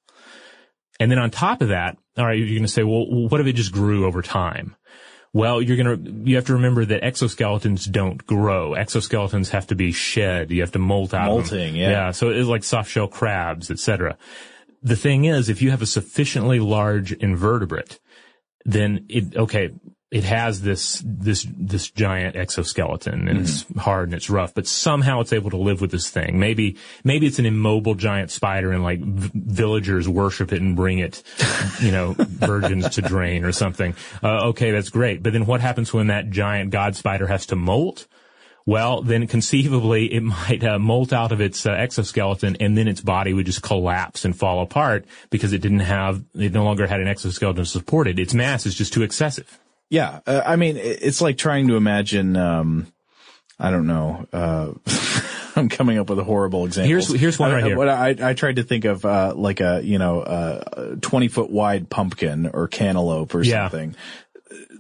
[SPEAKER 1] And then on top of that, all right, you're going to say, well, what if it just grew over time? Well, you're gonna, you have to remember that exoskeletons don't grow. Exoskeletons have to be shed. You have to molt out
[SPEAKER 2] Molting, yeah.
[SPEAKER 1] Yeah. So it's like soft shell crabs, etc. The thing is, if you have a sufficiently large invertebrate, then it, okay, it has this this this giant exoskeleton and mm-hmm. it's hard and it's rough, but somehow it's able to live with this thing. Maybe maybe it's an immobile giant spider and like v- villagers worship it and bring it, you know, virgins to drain or something. Uh, okay, that's great. But then what happens when that giant god spider has to molt? Well, then conceivably it might uh, molt out of its uh, exoskeleton and then its body would just collapse and fall apart because it didn't have, it no longer had an exoskeleton to support it. Its mass is just too excessive.
[SPEAKER 2] Yeah, uh, I mean, it's like trying to imagine. Um, I don't know. Uh, I'm coming up with a horrible example.
[SPEAKER 1] Here's here's one right here.
[SPEAKER 2] What I, I tried to think of uh, like a you know a 20 foot wide pumpkin or cantaloupe or yeah. something.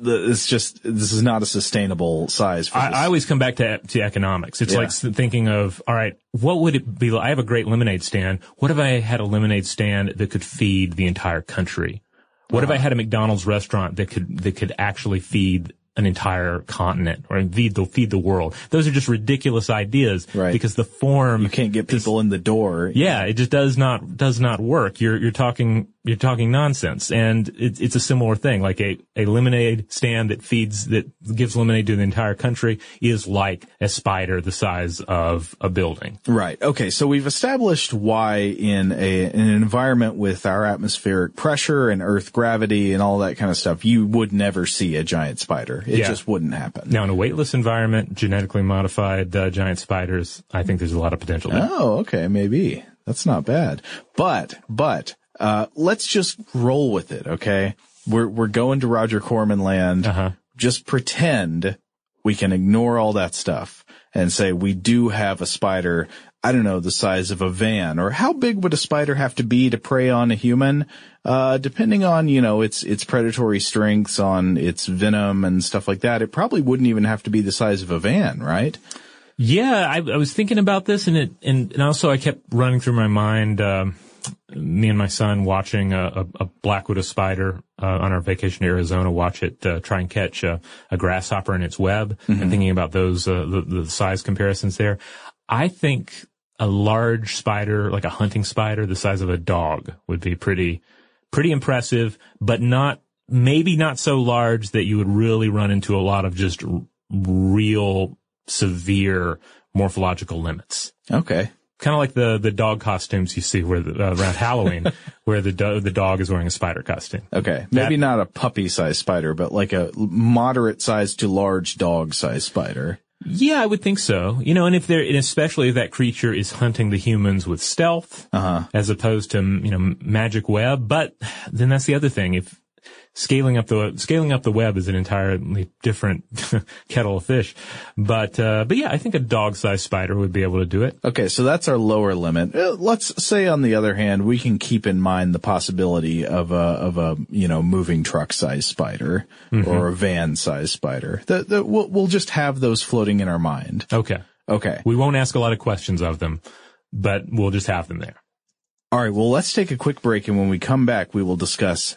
[SPEAKER 2] The, it's just this is not a sustainable size.
[SPEAKER 1] I, I, always come back to to economics. It's yeah. like thinking of all right, what would it be? Like? I have a great lemonade stand. What if I had a lemonade stand that could feed the entire country? What if uh-huh. I had a McDonald's restaurant that could that could actually feed an entire continent or feed the feed the world. Those are just ridiculous ideas
[SPEAKER 3] Right.
[SPEAKER 1] because the form
[SPEAKER 3] You can't get people in the door.
[SPEAKER 1] yeah, it just does not does not work. You're you're talking you're talking nonsense, and it, it's a similar thing. Like a a lemonade stand that feeds that gives lemonade to the entire country is like a spider the size of a building.
[SPEAKER 3] Right. Okay. So we've established why in a in an environment with our atmospheric pressure and Earth gravity and all that kind of stuff, you would never see a giant spider. It
[SPEAKER 1] Yeah.
[SPEAKER 3] just wouldn't happen.
[SPEAKER 1] Now, in a weightless environment, genetically modified uh, giant spiders, I think there's a lot of potential. There.
[SPEAKER 3] Oh, okay, maybe. That's not bad. But, but, uh, let's just roll with it, okay? We're, we're going to Roger Corman land.
[SPEAKER 1] Uh-huh.
[SPEAKER 3] Just pretend we can ignore all that stuff and say we do have a spider, I don't know, the size of a van, or how big would a spider have to be to prey on a human? Uh, depending on, you know, its, its predatory strengths, on its venom and stuff like that, it probably wouldn't even have to be the size of a van, right?
[SPEAKER 1] Yeah, I, I was thinking about this, and it, and, and also I kept running through my mind. Um, me and my son watching a, a, a black widow spider uh, on our vacation to Arizona. Watch it uh, try and catch a, a grasshopper in its web, and thinking about those uh, the, the size comparisons there. I think a large spider, like a hunting spider, the size of a dog, would be pretty pretty impressive, but not maybe not so large that you would really run into a lot of just r- real severe morphological limits.
[SPEAKER 3] Okay.
[SPEAKER 1] Kind of like the the dog costumes you see where the, uh, around Halloween, where the do- the dog is wearing a spider costume.
[SPEAKER 3] Okay. Maybe
[SPEAKER 1] That-
[SPEAKER 3] not a puppy sized spider, but like a moderate sized to large dog sized spider.
[SPEAKER 1] Yeah, I would think so. You know, and if they're, and especially if that creature is hunting the humans with stealth,
[SPEAKER 3] Uh-huh.
[SPEAKER 1] as opposed to, you know, magic web. But then that's the other thing. If scaling up the, scaling up the web is an entirely different kettle of fish. But, uh, but yeah, I think a dog-sized spider would be able to do it.
[SPEAKER 3] Okay, so that's our lower limit. Uh, Let's say on the other hand, we can keep in mind the possibility of a, of a, you know, moving truck sized spider or a van sized spider. The, the, we'll, we'll just have those floating in our mind.
[SPEAKER 1] Okay.
[SPEAKER 3] Okay.
[SPEAKER 1] We won't ask a lot of questions of them, but we'll just have them there.
[SPEAKER 3] All right. Well, let's take a quick break. And when we come back, we will discuss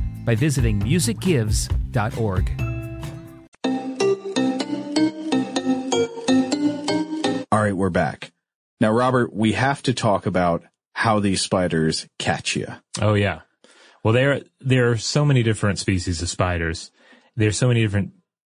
[SPEAKER 4] by visiting musicgives.org.
[SPEAKER 2] All right, we're back. Now, Robert, we have to talk about how these spiders catch you.
[SPEAKER 1] Oh yeah. Well, there there are so many different species of spiders. There's so many different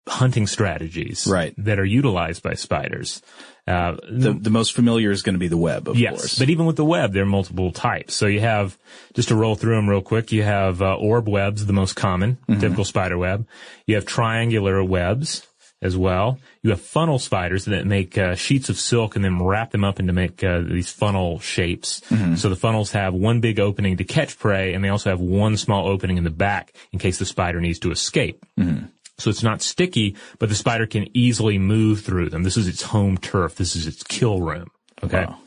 [SPEAKER 1] hunting strategies
[SPEAKER 2] right.
[SPEAKER 1] that are utilized by spiders. Uh,
[SPEAKER 2] the, the most familiar is going to be the web, of
[SPEAKER 1] yes,
[SPEAKER 2] course.
[SPEAKER 1] But even with the web, there are multiple types. So you have, just to roll through them real quick, you have uh, orb webs, the most common,
[SPEAKER 2] Mm-hmm.
[SPEAKER 1] typical spider web. You have triangular webs as well. You have funnel spiders that make uh, sheets of silk and then wrap them up into make uh, these funnel shapes.
[SPEAKER 2] Mm-hmm.
[SPEAKER 1] So the funnels have one big opening to catch prey, and they also have one small opening in the back in case the spider needs to escape.
[SPEAKER 2] Mm-hmm.
[SPEAKER 1] So it's not sticky, but the spider can easily move through them. This is its home turf. This is its kill room. Okay.
[SPEAKER 2] Wow.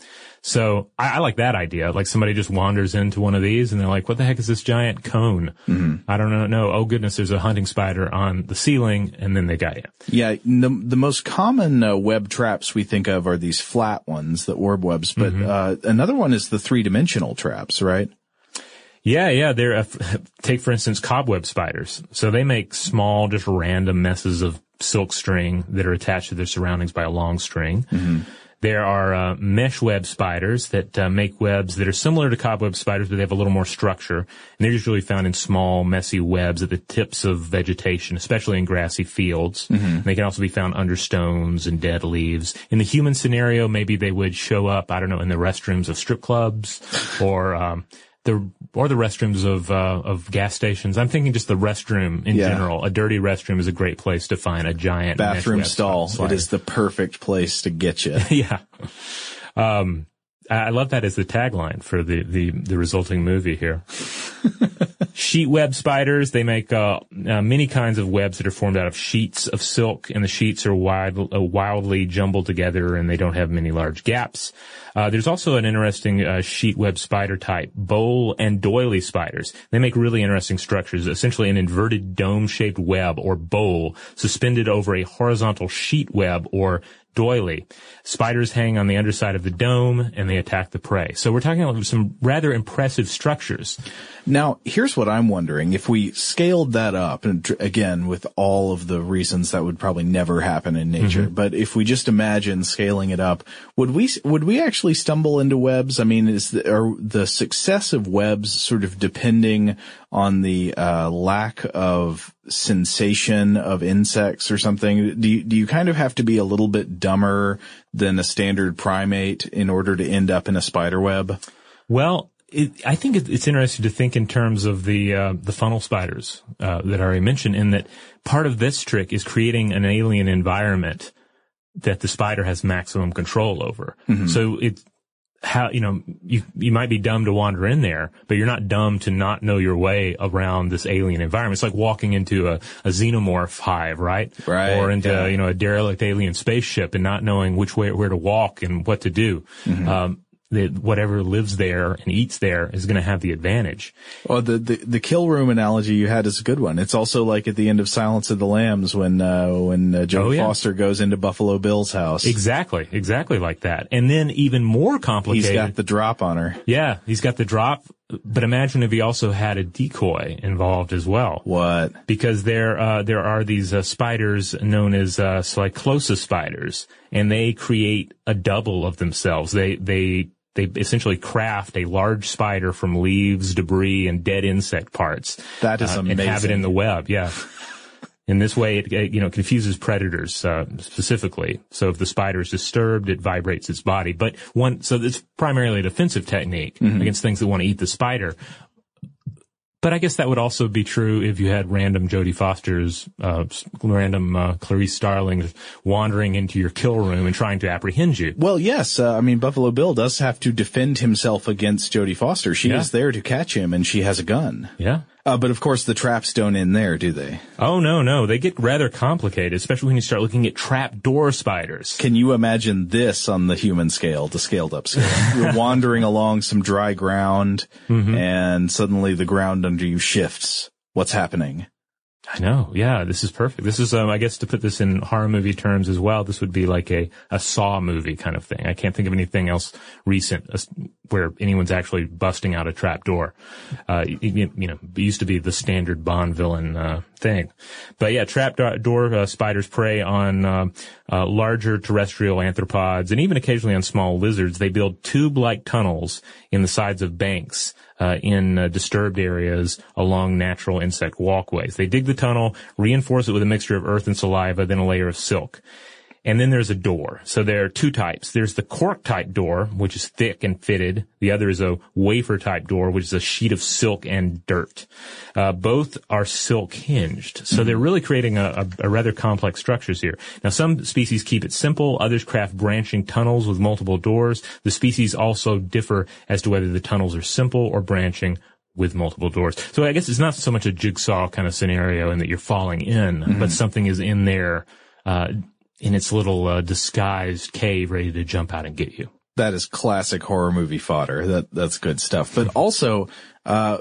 [SPEAKER 1] So I, I like that idea. Like somebody just wanders into one of these and they're like, what the heck is this giant cone?
[SPEAKER 2] Mm-hmm.
[SPEAKER 1] I don't know. No. Oh goodness, there's a hunting spider on the ceiling and then they got you.
[SPEAKER 2] Yeah, the, the most common uh, web traps we think of are these flat ones, the orb webs, but
[SPEAKER 1] Mm-hmm.
[SPEAKER 2] uh, another one is the three-dimensional traps, right?
[SPEAKER 1] Yeah, yeah. They're, uh, take for instance cobweb spiders. So they make small, just random messes of silk string that are attached to their surroundings by a long string. There are uh, mesh web spiders that uh, make webs that are similar to cobweb spiders, but they have a little more structure. And they're usually found in small, messy webs at the tips of vegetation, especially in grassy fields. And they can also be found under stones and dead leaves. In the human scenario, maybe they would show up, I don't know, in the restrooms of strip clubs or um, the or the restrooms of uh, of gas stations. I'm thinking just the restroom in
[SPEAKER 2] Yeah.
[SPEAKER 1] general. A dirty restroom is a great place to find a giant
[SPEAKER 2] Bathroom stall.
[SPEAKER 1] spider.
[SPEAKER 2] It is the perfect place to get you.
[SPEAKER 1] yeah. Um, I love that as the tagline for the, the, the resulting movie here. Sheet web spiders, they make uh, uh, many kinds of webs that are formed out of sheets of silk, and the sheets are wild, uh, wildly jumbled together, and they don't have many large gaps. Uh, there's also an interesting uh, sheet web spider type, bowl and doily spiders. They make really interesting structures, essentially an inverted dome-shaped web or bowl suspended over a horizontal sheet web or doily. Spiders hang on the underside of the dome and they attack the prey. So we're talking about some rather impressive structures.
[SPEAKER 2] Now, here's what I'm wondering. If we scaled that up, and again, with all of the reasons that would probably never happen in nature,
[SPEAKER 1] Mm-hmm.
[SPEAKER 2] but if we just imagine scaling it up, would we, would we actually stumble into webs? I mean, is the, are the success of webs sort of depending on the, uh, lack of sensation of insects or something? Do you, do you kind of have to be a little bit dumber than a standard primate in order to end up in a spider web?
[SPEAKER 1] Well, it, I think it, it's interesting to think in terms of the uh, the funnel spiders uh, that I already mentioned, in that part of this trick is creating an alien environment that the spider has maximum control over. So it's how you know you you might be dumb to wander in there, but you're not dumb to not know your way around this alien environment. It's like walking into a, a xenomorph hive, right?
[SPEAKER 2] Right,
[SPEAKER 1] Or into
[SPEAKER 2] yeah.
[SPEAKER 1] you know a derelict alien spaceship and not knowing which way where to walk and what to do. Um, the, whatever lives there and eats there is going to have the advantage.
[SPEAKER 2] Well, the, the the kill room analogy you had is a good one. It's also like at the end of Silence of the Lambs when uh, when uh, Jodie
[SPEAKER 1] Oh, yeah.
[SPEAKER 2] Foster goes into Buffalo Bill's house.
[SPEAKER 1] Exactly, exactly like that. And then even more complicated.
[SPEAKER 2] He's got the drop on her.
[SPEAKER 1] yeah, he's got the drop. But imagine if he also had a decoy involved as well.
[SPEAKER 2] What?
[SPEAKER 1] because there uh, there are these uh, spiders known as uh, Cyclosa spiders, and they create a double of themselves. They they they essentially craft a large spider from leaves, debris, and dead insect parts.
[SPEAKER 2] That is
[SPEAKER 1] uh,
[SPEAKER 2] amazing.
[SPEAKER 1] And have it in the web. Yeah. In this way, it, it, you know confuses predators uh, specifically. So if the spider is disturbed, it vibrates its body. But one, so it's primarily a defensive technique
[SPEAKER 2] Mm-hmm.
[SPEAKER 1] against things that want to eat the spider. But I guess that would also be true if you had random Jodie Foster's, uh, random uh, Clarice Starling wandering into your kill room and trying to apprehend you.
[SPEAKER 2] Well, yes. Uh, I mean, Buffalo Bill does have to defend himself against Jodie Foster. She
[SPEAKER 1] Yeah.
[SPEAKER 2] is there to catch him, and she has a gun.
[SPEAKER 1] Yeah.
[SPEAKER 2] Uh, but of course, the traps don't end there, do they?
[SPEAKER 1] Oh no, no, they get rather complicated, especially when you start looking at trap door spiders.
[SPEAKER 2] Can you imagine this on the human scale, the scaled up scale? You're wandering along some dry ground, and suddenly the ground under you shifts. What's happening?
[SPEAKER 1] I know. Yeah, this is perfect. This is, um, I guess, to put this in horror movie terms as well. This would be like a a Saw movie kind of thing. I can't think of anything else recent uh, where anyone's actually busting out a trap door. Uh, you, you know, it used to be the standard Bond villain uh, thing, but yeah, trap door uh, spiders prey on uh, uh, larger terrestrial arthropods and even occasionally on small lizards. They build tube-like tunnels in the sides of banks uh, in uh, disturbed areas along natural insect walkways. They dig the tunnel, reinforce it with a mixture of earth and saliva, then a layer of silk. And then there's a door. So there are two types. There's the cork type door, which is thick and fitted. The other is a wafer type door, which is a sheet of silk and dirt. Uh, both are silk hinged. So they're really creating a, a, a rather complex structures here. Now some species keep it simple. Others craft branching tunnels with multiple doors. The species also differ as to whether the tunnels are simple or branching with multiple doors. So I guess it's not so much a jigsaw kind of scenario in that you're falling in, but something is in there, uh, in its little uh, disguised cave ready to jump out and get you.
[SPEAKER 2] That is classic horror movie fodder. That that's good stuff. But also, uh,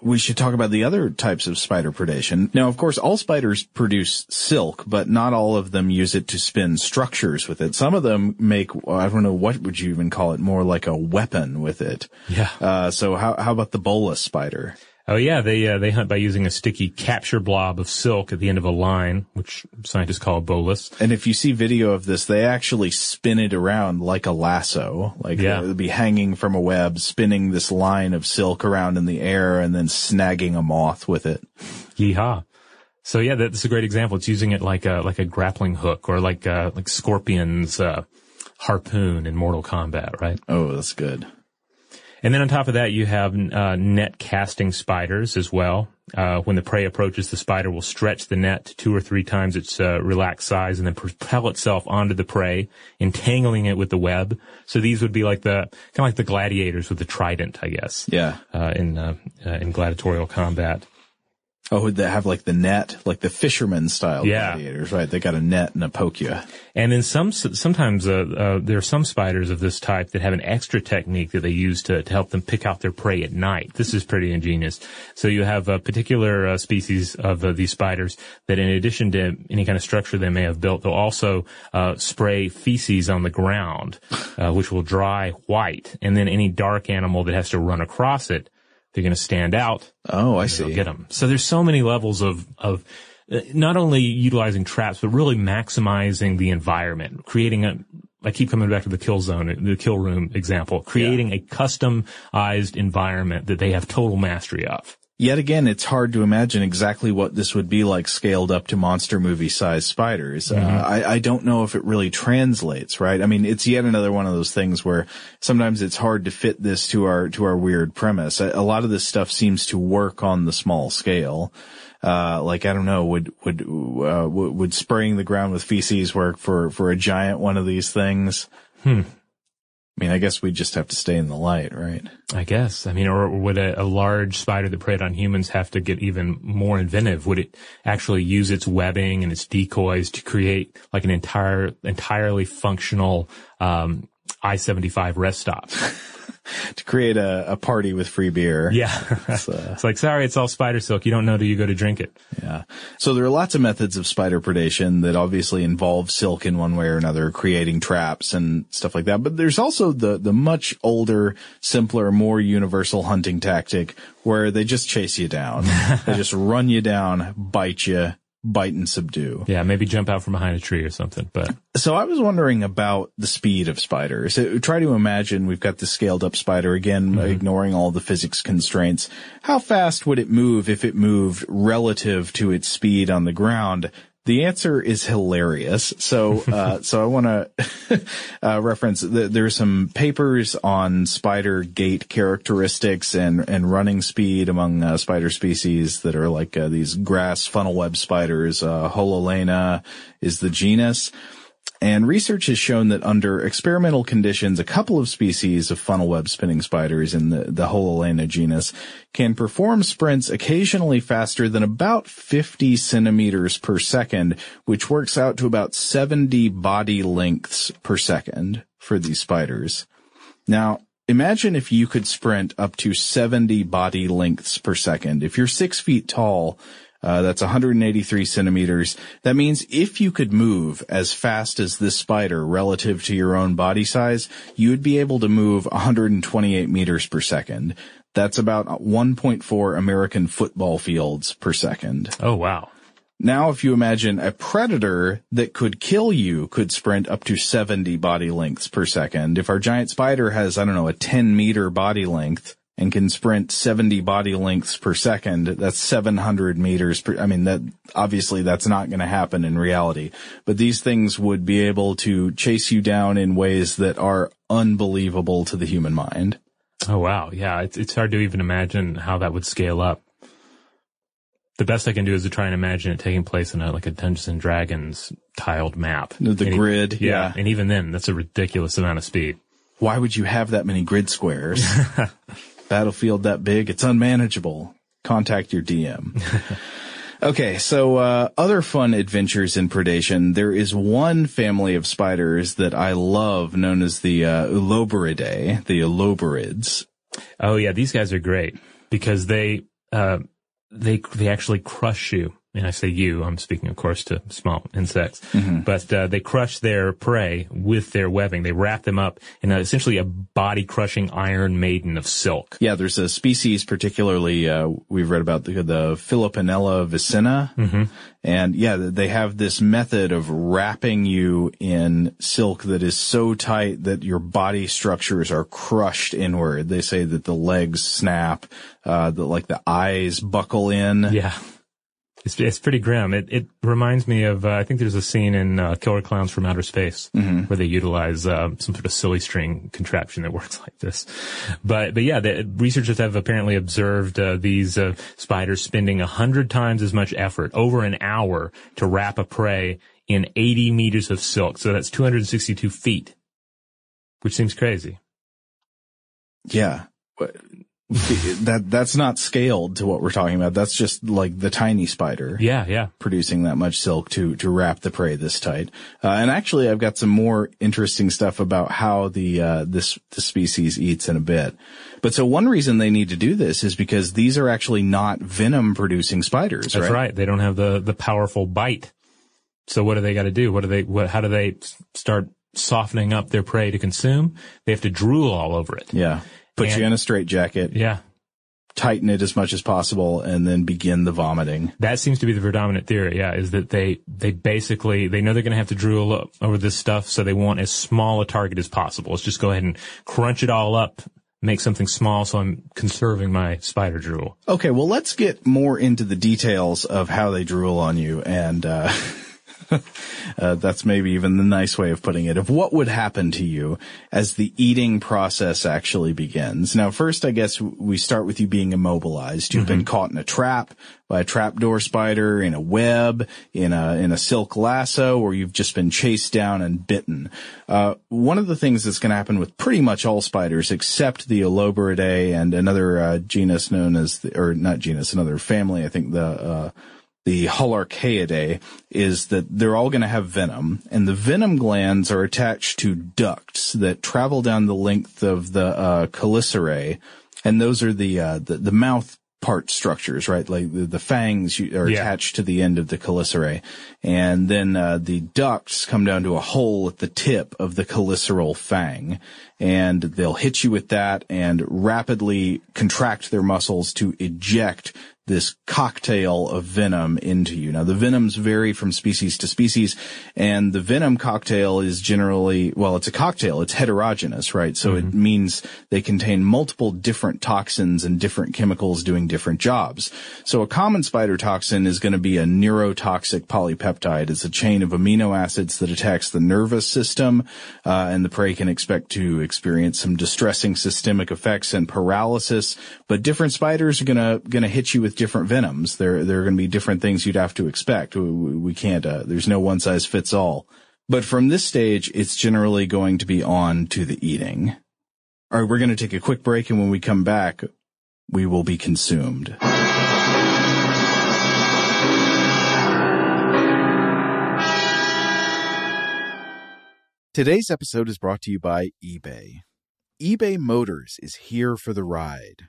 [SPEAKER 2] we should talk about the other types of spider predation. Now, of course, all spiders produce silk, but not all of them use it to spin structures with it. Some of them make I don't know what would you even call it, more like a weapon with it.
[SPEAKER 1] Yeah.
[SPEAKER 2] Uh, so how how about the bolus spider?
[SPEAKER 1] Oh yeah, they uh, they hunt by using a sticky capture blob of silk at the end of a line, which scientists call a bolus.
[SPEAKER 2] And if you see video of this, they actually spin it around like a lasso. Like
[SPEAKER 1] Yeah.
[SPEAKER 2] it would be hanging from a web, spinning this line of silk around in the air and then snagging a moth with it.
[SPEAKER 1] Yeehaw! So yeah, that's a great example. It's using it like a like a grappling hook or like uh, like Scorpion's uh, harpoon in Mortal Kombat, right?
[SPEAKER 2] Oh, that's good.
[SPEAKER 1] And then on top of that, you have uh, net casting spiders as well. Uh, when the prey approaches, the spider will stretch the net to two or three times its uh, relaxed size and then propel itself onto the prey, entangling it with the web. So these would be like the kind of like the gladiators with the trident, I guess.
[SPEAKER 2] Yeah.
[SPEAKER 1] Uh, in uh, uh, in gladiatorial combat.
[SPEAKER 2] Oh, they have like the net, like the fisherman style
[SPEAKER 1] Yeah.
[SPEAKER 2] gladiators, right? They got a net and a poke you.
[SPEAKER 1] And then some, sometimes, uh, uh, there are some spiders of this type that have an extra technique that they use to, to help them pick out their prey at night. This is pretty ingenious. So you have a particular uh, species of uh, these spiders that in addition to any kind of structure they may have built, they'll also, uh, spray feces on the ground, uh, which will dry white. And then any dark animal that has to run across it, they're going to stand out
[SPEAKER 2] Oh, I see.
[SPEAKER 1] get them. So there's so many levels of of uh, not only utilizing traps, but really maximizing the environment, creating a. I keep coming back to the kill zone, the kill room example, creating a customized environment that they have total mastery of.
[SPEAKER 2] Yet again, it's hard to imagine exactly what this would be like scaled up to monster movie size spiders. Uh, I, I don't know if it really translates, right? I mean, it's yet another one of those things where sometimes it's hard to fit this to our, to our weird premise. A, a lot of this stuff seems to work on the small scale. Uh, like, I don't know, would, would, uh, would, would spraying the ground with feces work for, for a giant one of these things?
[SPEAKER 1] Hmm.
[SPEAKER 2] I mean, I guess we just have to stay in the light, right?
[SPEAKER 1] I guess. I mean, or would a, a large spider that preyed on humans have to get even more inventive? Would it actually use its webbing and its decoys to create like an entire, entirely functional, um, I-75 rest stop?
[SPEAKER 2] To create a, a party with free beer.
[SPEAKER 1] Yeah.
[SPEAKER 2] It's, uh,
[SPEAKER 1] it's like, sorry, it's all spider silk. You don't know till you go to drink it.
[SPEAKER 2] Yeah. So there are lots of methods of spider predation that obviously involve silk in one way or another, creating traps and stuff like that. But there's also the, the much older, simpler, more universal hunting tactic where they just chase you down. they just run you down, bite you, bite and subdue.
[SPEAKER 1] Yeah, maybe jump out from behind a tree or something. But
[SPEAKER 2] so I was wondering about the speed of spiders. Uh, try to imagine we've got the scaled up spider again, mm-hmm. ignoring all the physics constraints. How fast would it move if it moved relative to its speed on the ground? The answer is hilarious. So, uh, so I want to uh, reference. The, there's some papers on spider gait characteristics and and running speed among uh, spider species that are like uh, these grass funnel web spiders. Uh, Hololena is the genus. And research has shown that under experimental conditions, a couple of species of funnel web spinning spiders in the, the Hololena genus can perform sprints occasionally faster than about 50 centimeters per second, which works out to about 70 body lengths per second for these spiders. Now, imagine if you could sprint up to 70 body lengths per second. If you're six feet tall, uh, that's 183 centimeters. That means if you could move as fast as this spider relative to your own body size, you would be able to move 128 meters per second. That's about 1.4 American football fields per second.
[SPEAKER 1] Oh, wow.
[SPEAKER 2] Now, if you imagine a predator that could kill you could sprint up to 70 body lengths per second. If our giant spider has, I don't know, a 10 meter body length, and can sprint 70 body lengths per second, that's 700 meters per, I mean, that, obviously that's not going to happen in reality, but these things would be able to chase you down in ways that are unbelievable to the human mind.
[SPEAKER 1] Oh wow. Yeah. It's, it's hard to even imagine how that would scale up. The best I can do is to try and imagine it taking place in a, like a Dungeons and Dragons tiled map.
[SPEAKER 2] The
[SPEAKER 1] and
[SPEAKER 2] grid.
[SPEAKER 1] yeah, yeah. And even then, that's a ridiculous amount of speed.
[SPEAKER 2] Why would you have that many grid squares? battlefield that big, it's unmanageable. Contact your DM. okay, so uh, other fun adventures in predation. There is one family of spiders that I love, known as the uh, Uloboridae, the Uloborids.
[SPEAKER 1] Oh yeah, these guys are great because they uh, they they actually crush you and I say you, I'm speaking, of course, to small insects, mm-hmm. but uh, they crush their prey with their webbing. They wrap them up in a, essentially a body-crushing iron maiden of silk.
[SPEAKER 2] Yeah, there's a species, particularly uh, we've read about the, the Philoponella vicina, mm-hmm. and yeah, they have this method of wrapping you in silk that is so tight that your body structures are crushed inward. They say that the legs snap, uh, that like the eyes buckle in.
[SPEAKER 1] Yeah it's, it's pretty grim. It, it reminds me of, uh, I think there's a scene in uh, Killer Clowns from Outer Space mm-hmm. where they utilize uh, some sort of silly string contraption that works like this. But, but yeah, the researchers have apparently observed uh, these uh, spiders spending a hundred times as much effort over an hour to wrap a prey in 80 meters of silk. So that's 262 feet, which seems crazy.
[SPEAKER 2] Yeah that that's not scaled to what we're talking about. That's just like the tiny spider.
[SPEAKER 1] Yeah, yeah.
[SPEAKER 2] Producing that much silk to to wrap the prey this tight. Uh, and actually, I've got some more interesting stuff about how the uh, this the species eats in a bit. But so one reason they need to do this is because these are actually not venom producing spiders.
[SPEAKER 1] That's
[SPEAKER 2] right?
[SPEAKER 1] right. They don't have the the powerful bite. So what do they got to do? What do they? What? How do they start softening up their prey to consume? They have to drool all over it.
[SPEAKER 2] Yeah. Put and, you in a straitjacket.
[SPEAKER 1] Yeah.
[SPEAKER 2] Tighten it as much as possible and then begin the vomiting.
[SPEAKER 1] That seems to be the predominant theory. Yeah. Is that they, they basically, they know they're going to have to drool over this stuff. So they want as small a target as possible. Let's just go ahead and crunch it all up make something small so I'm conserving my spider drool.
[SPEAKER 2] Okay, well let's get more into the details of how they drool on you and uh uh, that's maybe even the nice way of putting it, of what would happen to you as the eating process actually begins. Now, first, I guess we start with you being immobilized. You've mm-hmm. been caught in a trap by a trapdoor spider, in a web, in a, in a silk lasso, or you've just been chased down and bitten. Uh, one of the things that's going to happen with pretty much all spiders, except the Uloboridae and another uh, genus known as, the, or not genus, another family, I think the, uh, the Holarchaeidae is that they're all going to have venom, and the venom glands are attached to ducts that travel down the length of the uh, chelicerae, and those are the, uh, the, the mouth part structures, right? Like the, the fangs are yeah. attached to the end of the chelicerae, and then uh, the ducts come down to a hole at the tip of the cheliceral fang, and they'll hit you with that and rapidly contract their muscles to eject this cocktail of venom into you. Now the venoms vary from species to species and the venom cocktail is generally, well, it's a cocktail. It's heterogeneous, right? So mm-hmm. it means they contain multiple different toxins and different chemicals doing different jobs. So a common spider toxin is going to be a neurotoxic polypeptide. It's a chain of amino acids that attacks the nervous system, uh, and the prey can expect to experience some distressing systemic effects and paralysis, but different spiders are going to, going to hit you with with different venoms. There, there are going to be different things you'd have to expect. We, we can't, uh, there's no one size fits all. But from this stage, it's generally going to be on to the eating. All right, we're going to take a quick break and when we come back, we will be consumed.
[SPEAKER 5] Today's episode is brought to you by eBay. eBay Motors is here for the ride.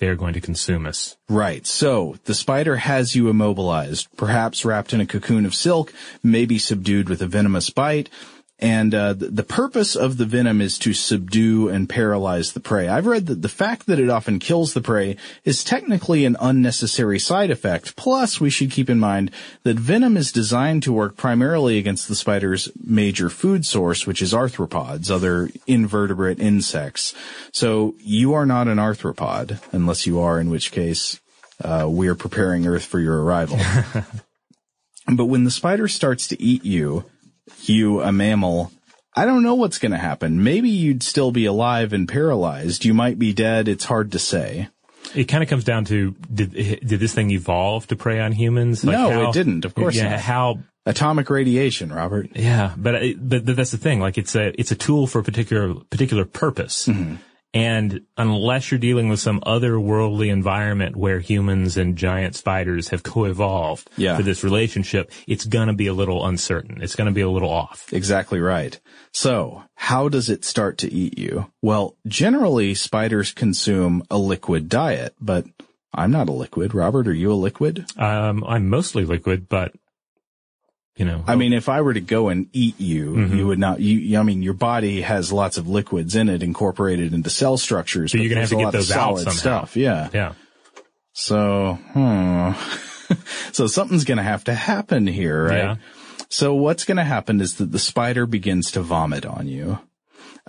[SPEAKER 1] they are going to consume us.
[SPEAKER 2] Right. So the spider has you immobilized, perhaps wrapped in a cocoon of silk, maybe subdued with a venomous bite. And uh, the, the purpose of the venom is to subdue and paralyze the prey. I've read that the fact that it often kills the prey is technically an unnecessary side effect. Plus, we should keep in mind that venom is designed to work primarily against the spider's major food source, which is arthropods, other invertebrate insects. So you are not an arthropod, unless you are, in which case uh, we are preparing Earth for your arrival. but when the spider starts to eat you, you, a mammal, I don't know what's going to happen. Maybe you'd still be alive and paralyzed. You might be dead. It's hard to say.
[SPEAKER 1] It kind of comes down to did did this thing evolve to prey on humans?
[SPEAKER 2] Like no, how, it didn't. Of course,
[SPEAKER 1] yeah.
[SPEAKER 2] Not.
[SPEAKER 1] How
[SPEAKER 2] atomic radiation, Robert?
[SPEAKER 1] Yeah, but but that's the thing. Like it's a it's a tool for a particular particular purpose. Mm-hmm. And unless you're dealing with some otherworldly environment where humans and giant spiders have co-evolved
[SPEAKER 2] Yeah.
[SPEAKER 1] for this relationship, it's gonna be a little uncertain. It's gonna be a little off.
[SPEAKER 2] Exactly right. So, how does it start to eat you? Well, generally spiders consume a liquid diet, but I'm not a liquid. Robert, are you a liquid?
[SPEAKER 1] Um, I'm mostly liquid, but you know,
[SPEAKER 2] I mean, if I were to go and eat you,
[SPEAKER 1] Mhm.
[SPEAKER 2] you would not, you, I mean, your body has lots of liquids in it incorporated into cell structures.
[SPEAKER 1] So you're gonna have to get those out
[SPEAKER 2] solid
[SPEAKER 1] somehow.
[SPEAKER 2] stuff. Yeah.
[SPEAKER 1] yeah.
[SPEAKER 2] So, hmm. so something's going to have to happen here, right?
[SPEAKER 1] Yeah.
[SPEAKER 2] So what's going to happen is that the spider begins to vomit on you.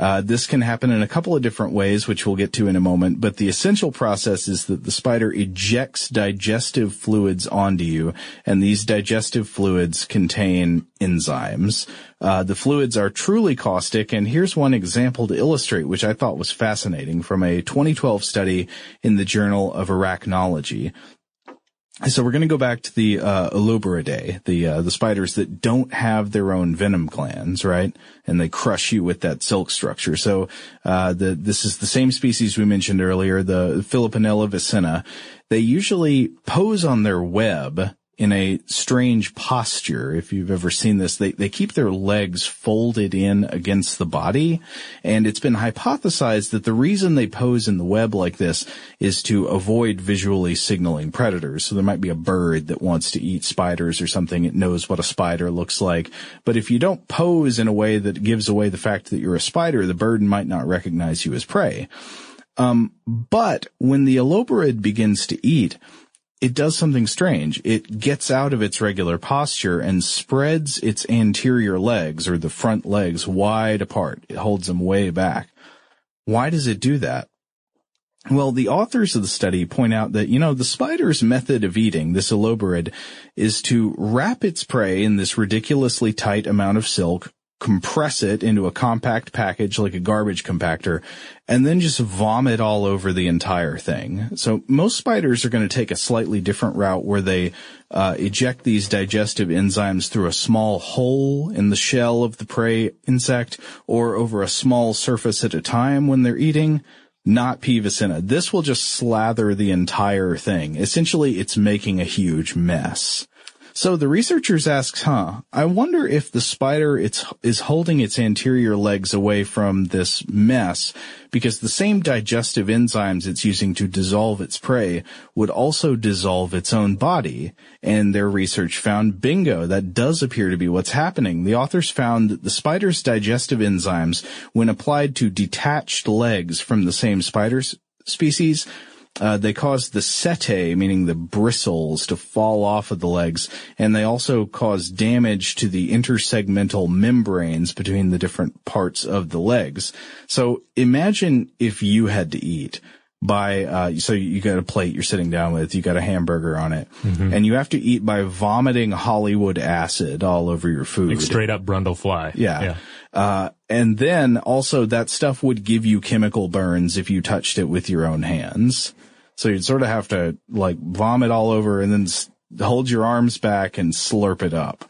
[SPEAKER 2] Uh, this can happen in a couple of different ways, which we'll get to in a moment, but the essential process is that the spider ejects digestive fluids onto you, and these digestive fluids contain enzymes. Uh, the fluids are truly caustic, and here's one example to illustrate, which I thought was fascinating from a 2012 study in the Journal of Arachnology. So we're going to go back to the uh, the uh, the spiders that don't have their own venom glands, right? And they crush you with that silk structure. So uh, the this is the same species we mentioned earlier, the Philoponella vicina. They usually pose on their web in a strange posture. If you've ever seen this, they, they keep their legs folded in against the body. And it's been hypothesized that the reason they pose in the web like this is to avoid visually signaling predators. So there might be a bird that wants to eat spiders or something. It knows what a spider looks like. But if you don't pose in a way that gives away the fact that you're a spider, the bird might not recognize you as prey. Um, but when the uloborid begins to eat, it does something strange. It gets out of its regular posture and spreads its anterior legs or the front legs wide apart. It holds them way back. Why does it do that? Well, the authors of the study point out that, you know, the spider's method of eating, this uloborid, is to wrap its prey in this ridiculously tight amount of silk, compress it into a compact package like a garbage compactor, and then just vomit all over the entire thing. So most spiders are going to take a slightly different route where they uh, eject these digestive enzymes through a small hole in the shell of the prey insect or over a small surface at a time when they're eating. Not P. vicina. This will just slather the entire thing. Essentially, it's making a huge mess. So the researchers asked, huh, I wonder if the spider it's, is holding its anterior legs away from this mess because the same digestive enzymes it's using to dissolve its prey would also dissolve its own body. And their research found bingo, that does appear to be what's happening. The authors found that the spider's digestive enzymes, when applied to detached legs from the same spider's species, uh, they cause the setae, meaning the bristles, to fall off of the legs, and they also cause damage to the intersegmental membranes between the different parts of the legs. So imagine if you had to eat by, uh, so you got a plate you're sitting down with, you got a hamburger on it, and you have to eat by vomiting Hollywood acid all over your food.
[SPEAKER 1] Like straight up Brundle fly.
[SPEAKER 2] Yeah.
[SPEAKER 1] Yeah.
[SPEAKER 2] Uh, and then also that stuff would give you chemical burns if you touched it with your own hands. So you'd sort of have to like vomit all over and then s- hold your arms back and slurp it up.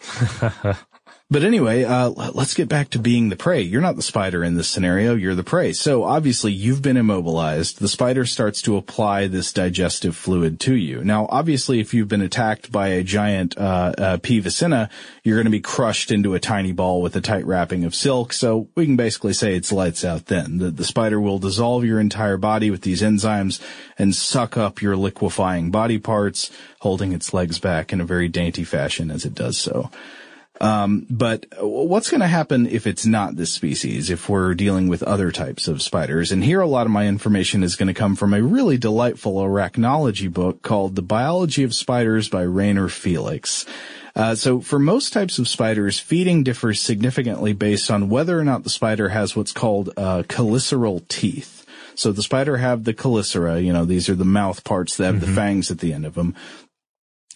[SPEAKER 2] But anyway, uh, let's get back to being the prey. You're not the spider in this scenario. You're the prey. So obviously you've been immobilized. The spider starts to apply this digestive fluid to you. Now, obviously, if you've been attacked by a giant, uh, uh, P. vicina, you're going to be crushed into a tiny ball with a tight wrapping of silk. So we can basically say it's lights out then. The, the spider will dissolve your entire body with these enzymes and suck up your liquefying body parts, holding its legs back in a very dainty fashion as it does so. Um, but what's going to happen if it's not this species, if we're dealing with other types of spiders? And here a lot of my information is going to come from a really delightful arachnology book called The Biology of Spiders by Rainer Foelix. Uh, so for most types of spiders, feeding differs significantly based on whether or not the spider has what's called uh, cheliceral teeth. So the spider have the chelicera, you know, these are the mouth parts that have the fangs at the end of them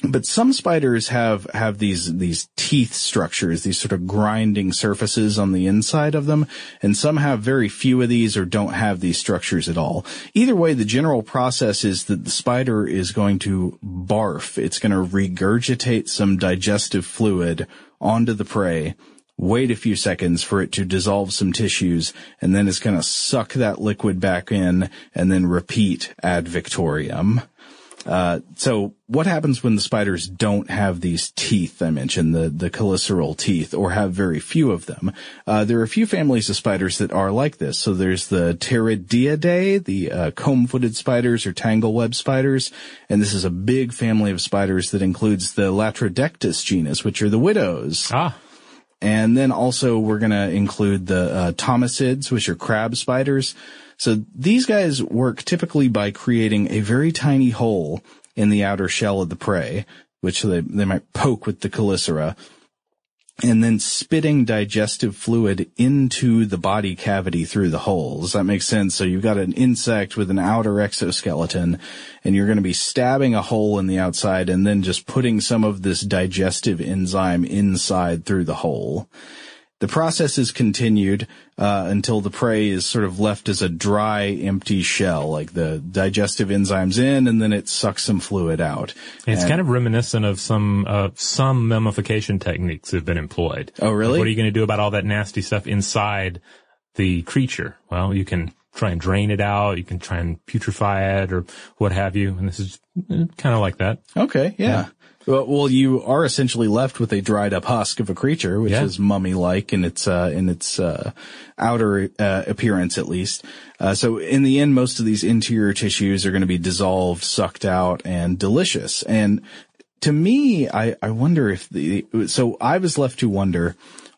[SPEAKER 2] but some spiders have have these these teeth structures, these sort of grinding surfaces on the inside of them, and some have very few of these or don't have these structures at all. Either way, the general process is that the spider is going to barf. It's going to regurgitate some digestive fluid onto the prey wait a few seconds for it to dissolve some tissues, and then it's going to suck that liquid back in and then repeat ad victoriam. Uh, so what happens when the spiders don't have these teeth I mentioned, the, the cheliceral teeth, or have very few of them? Uh, there are a few families of spiders that are like this. So there's the Theridiidae, the uh, comb-footed spiders or tangle-web spiders, and this is a big family of spiders that includes the Latrodectus genus, which are the widows.
[SPEAKER 6] Ah.
[SPEAKER 2] And then also we're going to include the uh, thomisids, which are crab spiders. So these guys work typically by creating a very tiny hole in the outer shell of the prey, which they, they might poke with the chelicera, and then spitting digestive fluid into the body cavity through the holes. That makes sense. So you've got an insect with an outer exoskeleton and you're going to be stabbing a hole in the outside and then just putting some of this digestive enzyme inside through the hole. The process is continued uh, until the prey is sort of left as a dry, empty shell, like the digestive enzymes in, and then it sucks some fluid out.
[SPEAKER 1] It's
[SPEAKER 2] And-
[SPEAKER 1] kind of reminiscent of some uh, some mummification techniques that have been employed.
[SPEAKER 2] Oh, really?
[SPEAKER 1] Like, what are you going to do about all that nasty stuff inside the creature? Well, you can try and drain it out. You can try and putrefy it or what have you. And this is kind of like that.
[SPEAKER 2] Okay, yeah. Well, well, you are essentially left with a dried up husk of a creature, which
[SPEAKER 1] Yeah.
[SPEAKER 2] is mummy like in its uh, in its uh, outer uh, appearance, at least. Uh, so, in the end, most of these interior tissues are going to be dissolved, sucked out, and delicious. And to me, I, I wonder if the so I was left to wonder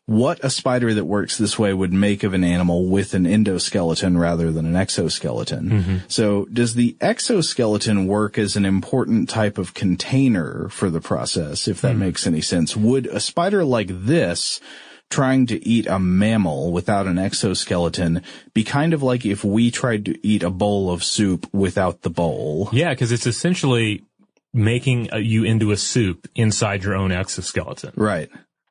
[SPEAKER 2] what a spider that works this way would make of an animal with an endoskeleton rather than an exoskeleton. So does the exoskeleton work as an important type of container for the process, if that makes any sense? Would a spider like this trying to eat a mammal without an exoskeleton be kind of like if we tried to eat a bowl of soup without the bowl?
[SPEAKER 1] Yeah, because it's essentially making uh, you into a soup inside your own exoskeleton.
[SPEAKER 2] Right.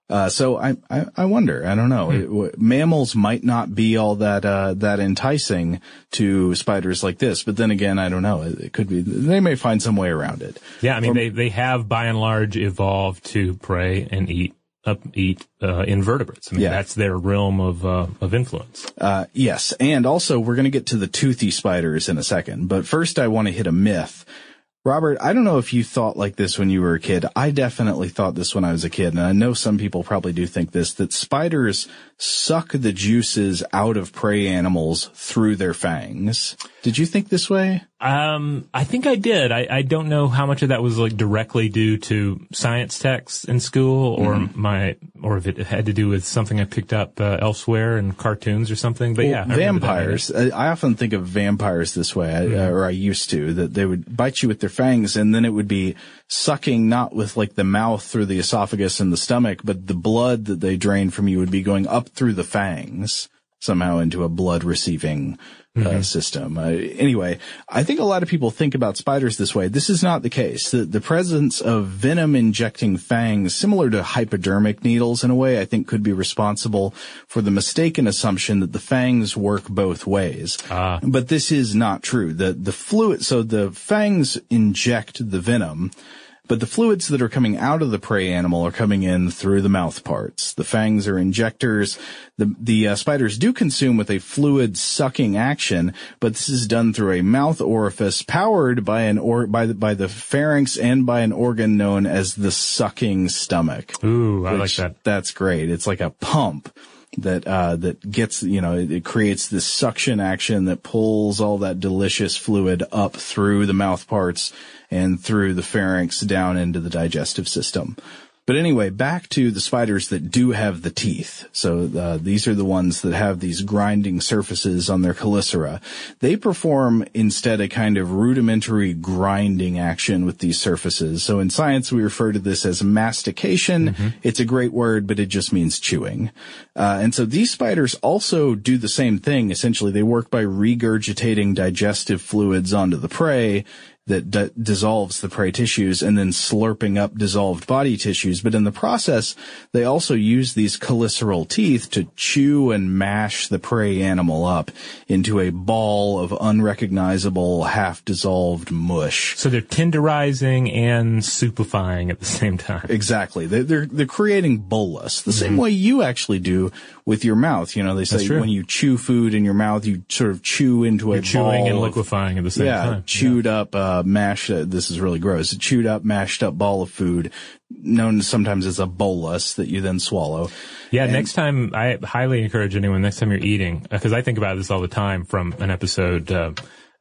[SPEAKER 2] Uh, so I, I, I wonder, I don't know, It- w- mammals might not be all that, uh, that enticing to spiders like this, but then again, I don't know, it, it could be, they may find some way around it.
[SPEAKER 1] Yeah, I mean
[SPEAKER 2] Or-
[SPEAKER 1] they they have by and large evolved to prey and eat up eat uh, invertebrates. I mean
[SPEAKER 2] Yeah.
[SPEAKER 1] that's their realm of uh, of influence.
[SPEAKER 2] Uh, yes. And also we're going to get to the toothy spiders in a second, but first I want to hit a myth. Robert, I don't know if you thought like this when you were a kid. I definitely thought this when I was a kid, and I know some people probably do think this, that spiders suck the juices out of prey animals through their fangs. Did you think this way?
[SPEAKER 1] Um, I think I did. I, I don't know how much of that was like directly due to science texts in school or
[SPEAKER 2] Mm-hmm.
[SPEAKER 1] my, or if it had to do with something I picked up uh, elsewhere in cartoons or something. But
[SPEAKER 2] Well,
[SPEAKER 1] yeah, I
[SPEAKER 2] vampires. I often think of vampires this way, I- uh, or I used to, that they would bite you with their fangs and then it would be sucking not with like the mouth through the esophagus and the stomach, but the blood that they drain from you would be going up through the fangs somehow into a blood receiving uh, system. Uh, anyway, I think a lot of people think about spiders this way. This is not the case. The, the presence of venom injecting fangs, similar to hypodermic needles in a way, I think could be responsible for the mistaken assumption that the fangs work both ways. But this is not true. The, the fluid, so the fangs inject the venom, but the fluids that are coming out of the prey animal are coming in through the mouth parts. The fangs are injectors. The, the uh, spiders do consume with a fluid sucking action, but this is done through a mouth orifice powered by an or, by the, by the pharynx and by an organ known as the sucking stomach.
[SPEAKER 1] Ooh, I like that.
[SPEAKER 2] That's great. It's like a pump that uh that gets you know it, it creates this suction action that pulls all that delicious fluid up through the mouth parts and through the pharynx down into the digestive system. But anyway, back to the spiders that do have the teeth. So uh, these are the ones that have these grinding surfaces on their chelicera. They perform instead a kind of rudimentary grinding action with these surfaces. So in science, we refer to this as mastication. It's a great word, but it just means chewing. Uh, and so these spiders also do the same thing. Essentially, they work by regurgitating digestive fluids onto the prey that d- dissolves the prey tissues and then slurping up dissolved body tissues. But in the process, they also use these cheliceral teeth to chew and mash the prey animal up into a ball of unrecognizable, half dissolved mush.
[SPEAKER 1] So they're tenderizing and soupifying at the same time.
[SPEAKER 2] Exactly. They're, they're, they're creating bolus the same way you actually do with your mouth. You know, they say
[SPEAKER 1] Mm-hmm.
[SPEAKER 2] When you chew food in your mouth, you sort of chew into a
[SPEAKER 1] You're chewing and liquefying at the same
[SPEAKER 2] yeah,
[SPEAKER 1] time.
[SPEAKER 2] chewed up, uh, mashed, uh, this is really gross, a chewed up, mashed up ball of food, known sometimes as a bolus that you then swallow.
[SPEAKER 1] Yeah,
[SPEAKER 2] And-
[SPEAKER 1] next time I highly encourage anyone next time you're eating because I think about this all the time from an episode uh,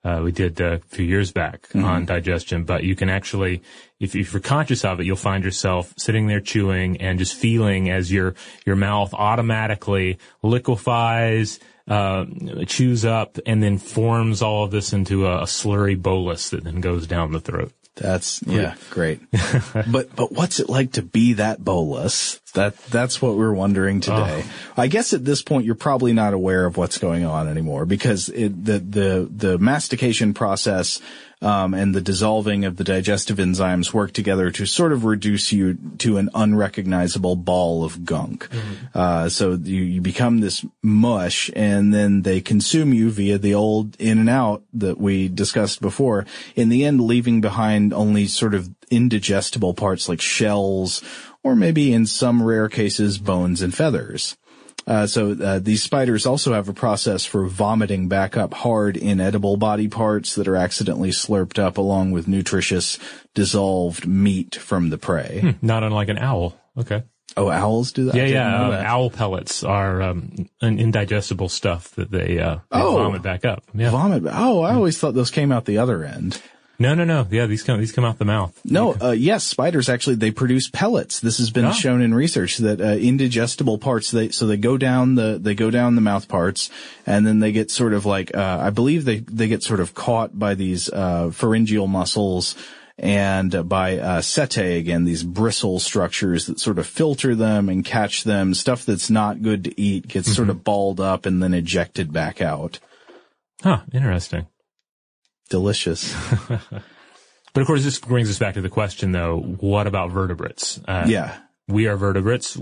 [SPEAKER 1] uh, we did uh, a few years back
[SPEAKER 2] Mm-hmm.
[SPEAKER 1] on digestion. But you can actually, if, if you're conscious of it, you'll find yourself sitting there chewing and just feeling as your your mouth automatically liquefies. Uh, chews up and then forms all of this into a, a slurry bolus that then goes down the throat.
[SPEAKER 2] That's yeah, great. but but what's it like to be that bolus? That that's what we're wondering today. I guess at this point you're probably not aware of what's going on anymore because it, the the the mastication process um, and the dissolving of the digestive enzymes work together to sort of reduce you to an unrecognizable ball of gunk. Uh, so you, you become this mush and then they consume you via the old in and out that we discussed before. In the end, leaving behind only sort of indigestible parts like shells or maybe in some rare cases, bones and feathers. Uh, so uh, these spiders also have a process for vomiting back up hard inedible body parts that are accidentally slurped up along with nutritious dissolved meat from the prey.
[SPEAKER 1] Not unlike an owl. Okay.
[SPEAKER 2] Oh, owls do that?
[SPEAKER 1] Yeah, yeah. uh, owl pellets are um, an indigestible stuff that they, uh, they
[SPEAKER 2] Oh.
[SPEAKER 1] vomit back up. Yeah.
[SPEAKER 2] Vomit. Oh, I always thought those came out the other end.
[SPEAKER 1] No, no, no. Yeah, these come these come out the mouth.
[SPEAKER 2] No, uh, yes, spiders actually they produce pellets. This has been
[SPEAKER 1] Ah.
[SPEAKER 2] shown in research that uh, indigestible parts they so they go down the they go down the mouth parts and then they get sort of like uh, I believe they they get sort of caught by these uh, pharyngeal muscles and uh, by uh, setae again these bristle structures that sort of filter them and catch them. Stuff that's not good to eat gets sort of balled up and then ejected back out.
[SPEAKER 1] Huh. Interesting.
[SPEAKER 2] Delicious.
[SPEAKER 1] But of course, this brings us back to the question, though: What about vertebrates? Uh,
[SPEAKER 2] yeah.
[SPEAKER 1] we are vertebrates.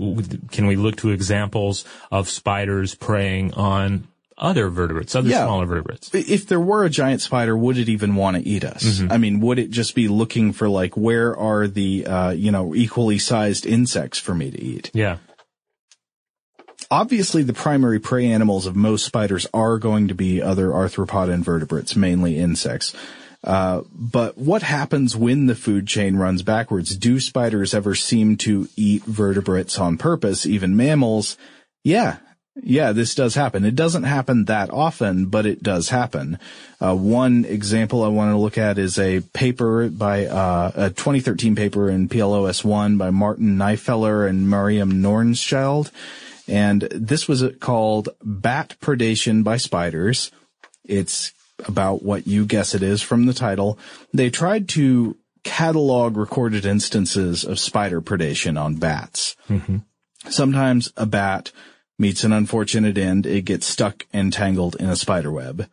[SPEAKER 1] Can we look to examples of spiders preying on other vertebrates, other
[SPEAKER 2] Yeah.
[SPEAKER 1] smaller vertebrates?
[SPEAKER 2] if there were a giant spider, would it even want to eat us? I mean, would it just be looking for like, where are the, uh, you know, equally sized insects for me to eat?
[SPEAKER 1] Yeah.
[SPEAKER 2] Obviously, the primary prey animals of most spiders are going to be other arthropod invertebrates, mainly insects. Uh, but what happens when the food chain runs backwards? Do spiders ever seem to eat vertebrates on purpose, even mammals? Yeah. Yeah, this does happen. It doesn't happen that often, but it does happen. Uh, one example I want to look at is a paper by, uh, a 2013 paper in PLOS one by Martin Nyffeler and Mirjam Knörnschild. And this was called Bat Predation by Spiders. It's about what you guess it is from the title. They tried to catalog recorded instances of spider predation on bats. Mm-hmm. Sometimes a bat meets an unfortunate end. It gets stuck and tangled in a spider web.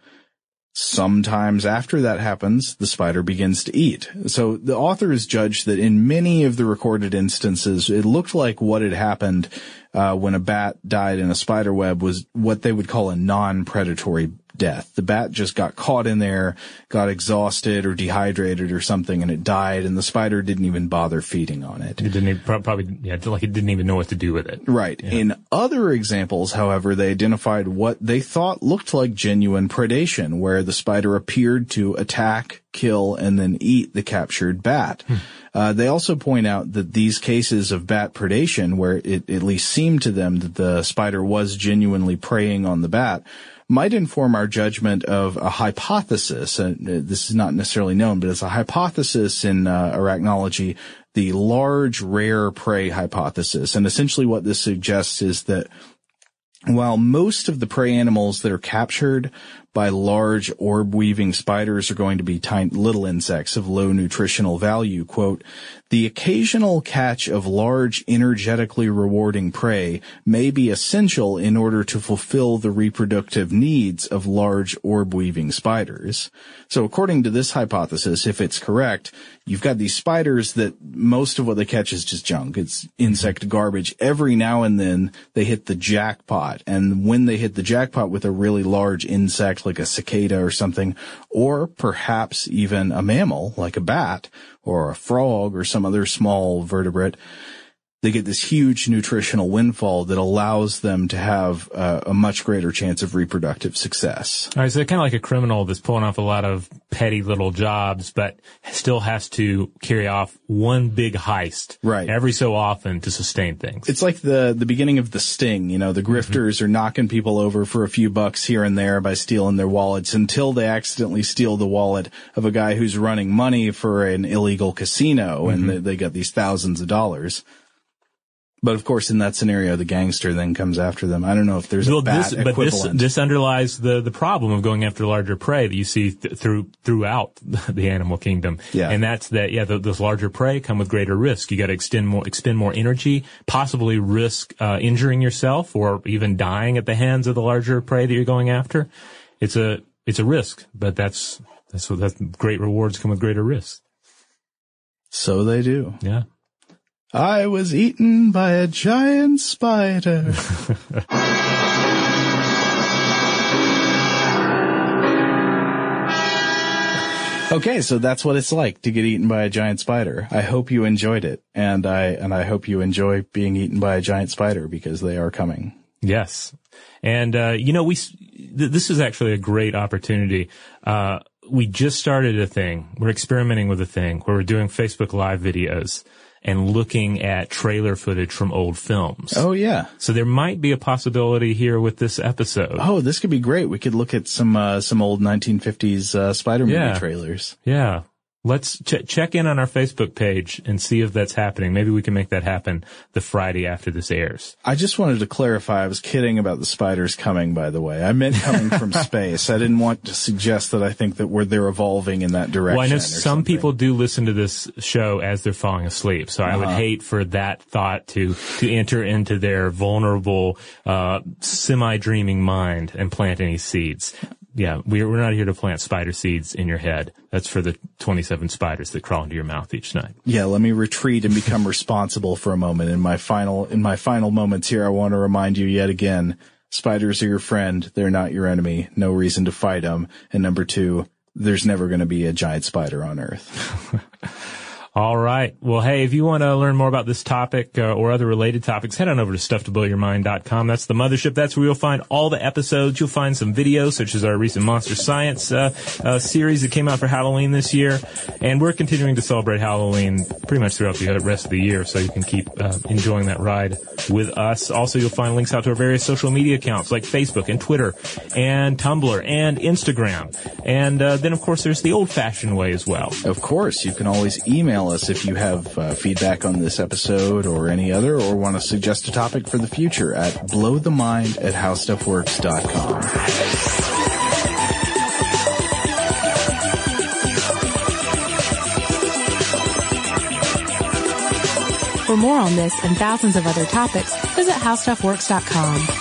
[SPEAKER 2] Sometimes after that happens, the spider begins to eat. So the authors judged that in many of the recorded instances, it looked like what had happened uh, when a bat died in a spider web was what they would call a non-predatory death. The bat just got caught in there, got exhausted or dehydrated or something, and it died, and the spider didn't even bother feeding on it.
[SPEAKER 1] It didn't even, probably, yeah, like it didn't even know what to do with it.
[SPEAKER 2] Right. In other examples, however, they identified what they thought looked like genuine predation, where the spider appeared to attack, kill, and then eat the captured bat. Uh, they also point out that these cases of bat predation, where it at least seemed to them that the spider was genuinely preying on the bat, might inform our judgment of a hypothesis. Uh, this is not necessarily known, but it's a hypothesis in uh, arachnology, the large rare prey hypothesis. And essentially what this suggests is that while most of the prey animals that are captured by large orb weaving spiders are going to be tiny little insects of low nutritional value. Quote, the occasional catch of large, energetically rewarding prey may be essential in order to fulfill the reproductive needs of large orb weaving spiders. So according to this hypothesis, if it's correct, you've got these spiders that most of what they catch is just junk. It's insect garbage. Every now and then they hit the jackpot. And when they hit the jackpot with a really large insect like a cicada or something, or perhaps even a mammal like a bat, or a frog or some other small vertebrate, they get this huge nutritional windfall that allows them to have uh, a much greater chance of reproductive success.
[SPEAKER 1] All right, so kind of like a criminal that's pulling off a lot of petty little jobs, but still has to carry off one big heist,
[SPEAKER 2] right?
[SPEAKER 1] Every so often to sustain things.
[SPEAKER 2] It's like the the beginning of the sting. You know, the grifters mm-hmm. are knocking people over for a few bucks here and there by stealing their wallets until they accidentally steal the wallet of a guy who's running money for an illegal casino, mm-hmm. and they, they get these thousands of dollars. But of course, in that scenario, the gangster then comes after them. I don't know if there's well, a bad
[SPEAKER 1] this, But
[SPEAKER 2] this,
[SPEAKER 1] this underlies the, the problem of going after larger prey that you see th- through throughout the animal kingdom.
[SPEAKER 2] Yeah.
[SPEAKER 1] And that's that. Yeah, the, those larger prey come with greater risk. You got to extend more, expend more energy, possibly risk uh, injuring yourself or even dying at the hands of the larger prey that you're going after. It's a it's a risk, but that's that's what that's great rewards come with greater risk.
[SPEAKER 2] So they do.
[SPEAKER 1] Yeah.
[SPEAKER 2] I was eaten by a giant spider. okay, so that's what it's like to get eaten by a giant spider. I hope you enjoyed it, and I and I hope you enjoy being eaten by a giant spider because they are coming.
[SPEAKER 1] Yes, and uh, you know we th- this is actually a great opportunity. Uh, we just started a thing. We're experimenting with a thing where we're doing Facebook Live videos and looking at trailer footage from old films.
[SPEAKER 2] Oh yeah.
[SPEAKER 1] So there might be a possibility here with this episode.
[SPEAKER 2] Oh, this could be great. We could look at some uh, some old 1950s uh, Spider movie
[SPEAKER 1] yeah.
[SPEAKER 2] trailers.
[SPEAKER 1] Yeah. Let's ch- check in on our Facebook page and see if that's happening. Maybe we can make that happen the Friday after this airs.
[SPEAKER 2] I just wanted to clarify. I was kidding about the spiders coming, by the way. I meant coming from space. I didn't want to suggest that I think that we're, they're evolving in that direction.
[SPEAKER 1] Well, I know some
[SPEAKER 2] something.
[SPEAKER 1] people do listen to this show as they're falling asleep. So uh-huh. I would uh-huh. hate for that thought to, to enter into their vulnerable, uh, semi-dreaming mind and plant any seeds yeah, we're, we're not here to plant spider seeds in your head. That's for the 27 spiders that crawl into your mouth each night.
[SPEAKER 2] Yeah, let me retreat and become responsible for a moment. In my final, in my final moments here, I want to remind you yet again, spiders are your friend. They're not your enemy. No reason to fight them. And number two, there's never going to be a giant spider on earth.
[SPEAKER 1] All right. Well, hey, if you want to learn more about this topic uh, or other related topics, head on over to stufftoblowyourmind.com. That's the mothership. That's where you'll find all the episodes. You'll find some videos, such as our recent Monster Science uh, uh, series that came out for Halloween this year. And we're continuing to celebrate Halloween pretty much throughout the rest of the year, so you can keep uh, enjoying that ride with us. Also, you'll find links out to our various social media accounts like Facebook and Twitter and Tumblr and Instagram. And uh, then, of course, there's the old-fashioned way as well.
[SPEAKER 2] Of course, you can always email email us if you have uh, feedback on this episode or any other, or want to suggest a topic for the future at blowthemind at howstuffworks.com.
[SPEAKER 7] For more on this and thousands of other topics, visit howstuffworks.com.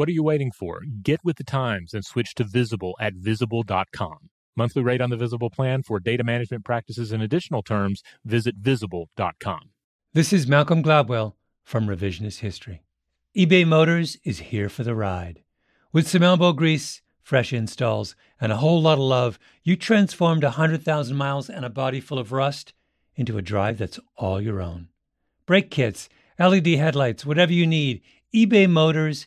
[SPEAKER 6] What are you waiting for? Get with the times and switch to Visible at visible.com. Monthly rate on the Visible plan for data management practices and additional terms, visit visible.com.
[SPEAKER 8] This is Malcolm Gladwell from Revisionist History. eBay Motors is here for the ride. With some elbow grease, fresh installs, and a whole lot of love, you transformed 100,000 miles and a body full of rust into a drive that's all your own. Brake kits, LED headlights, whatever you need, eBay Motors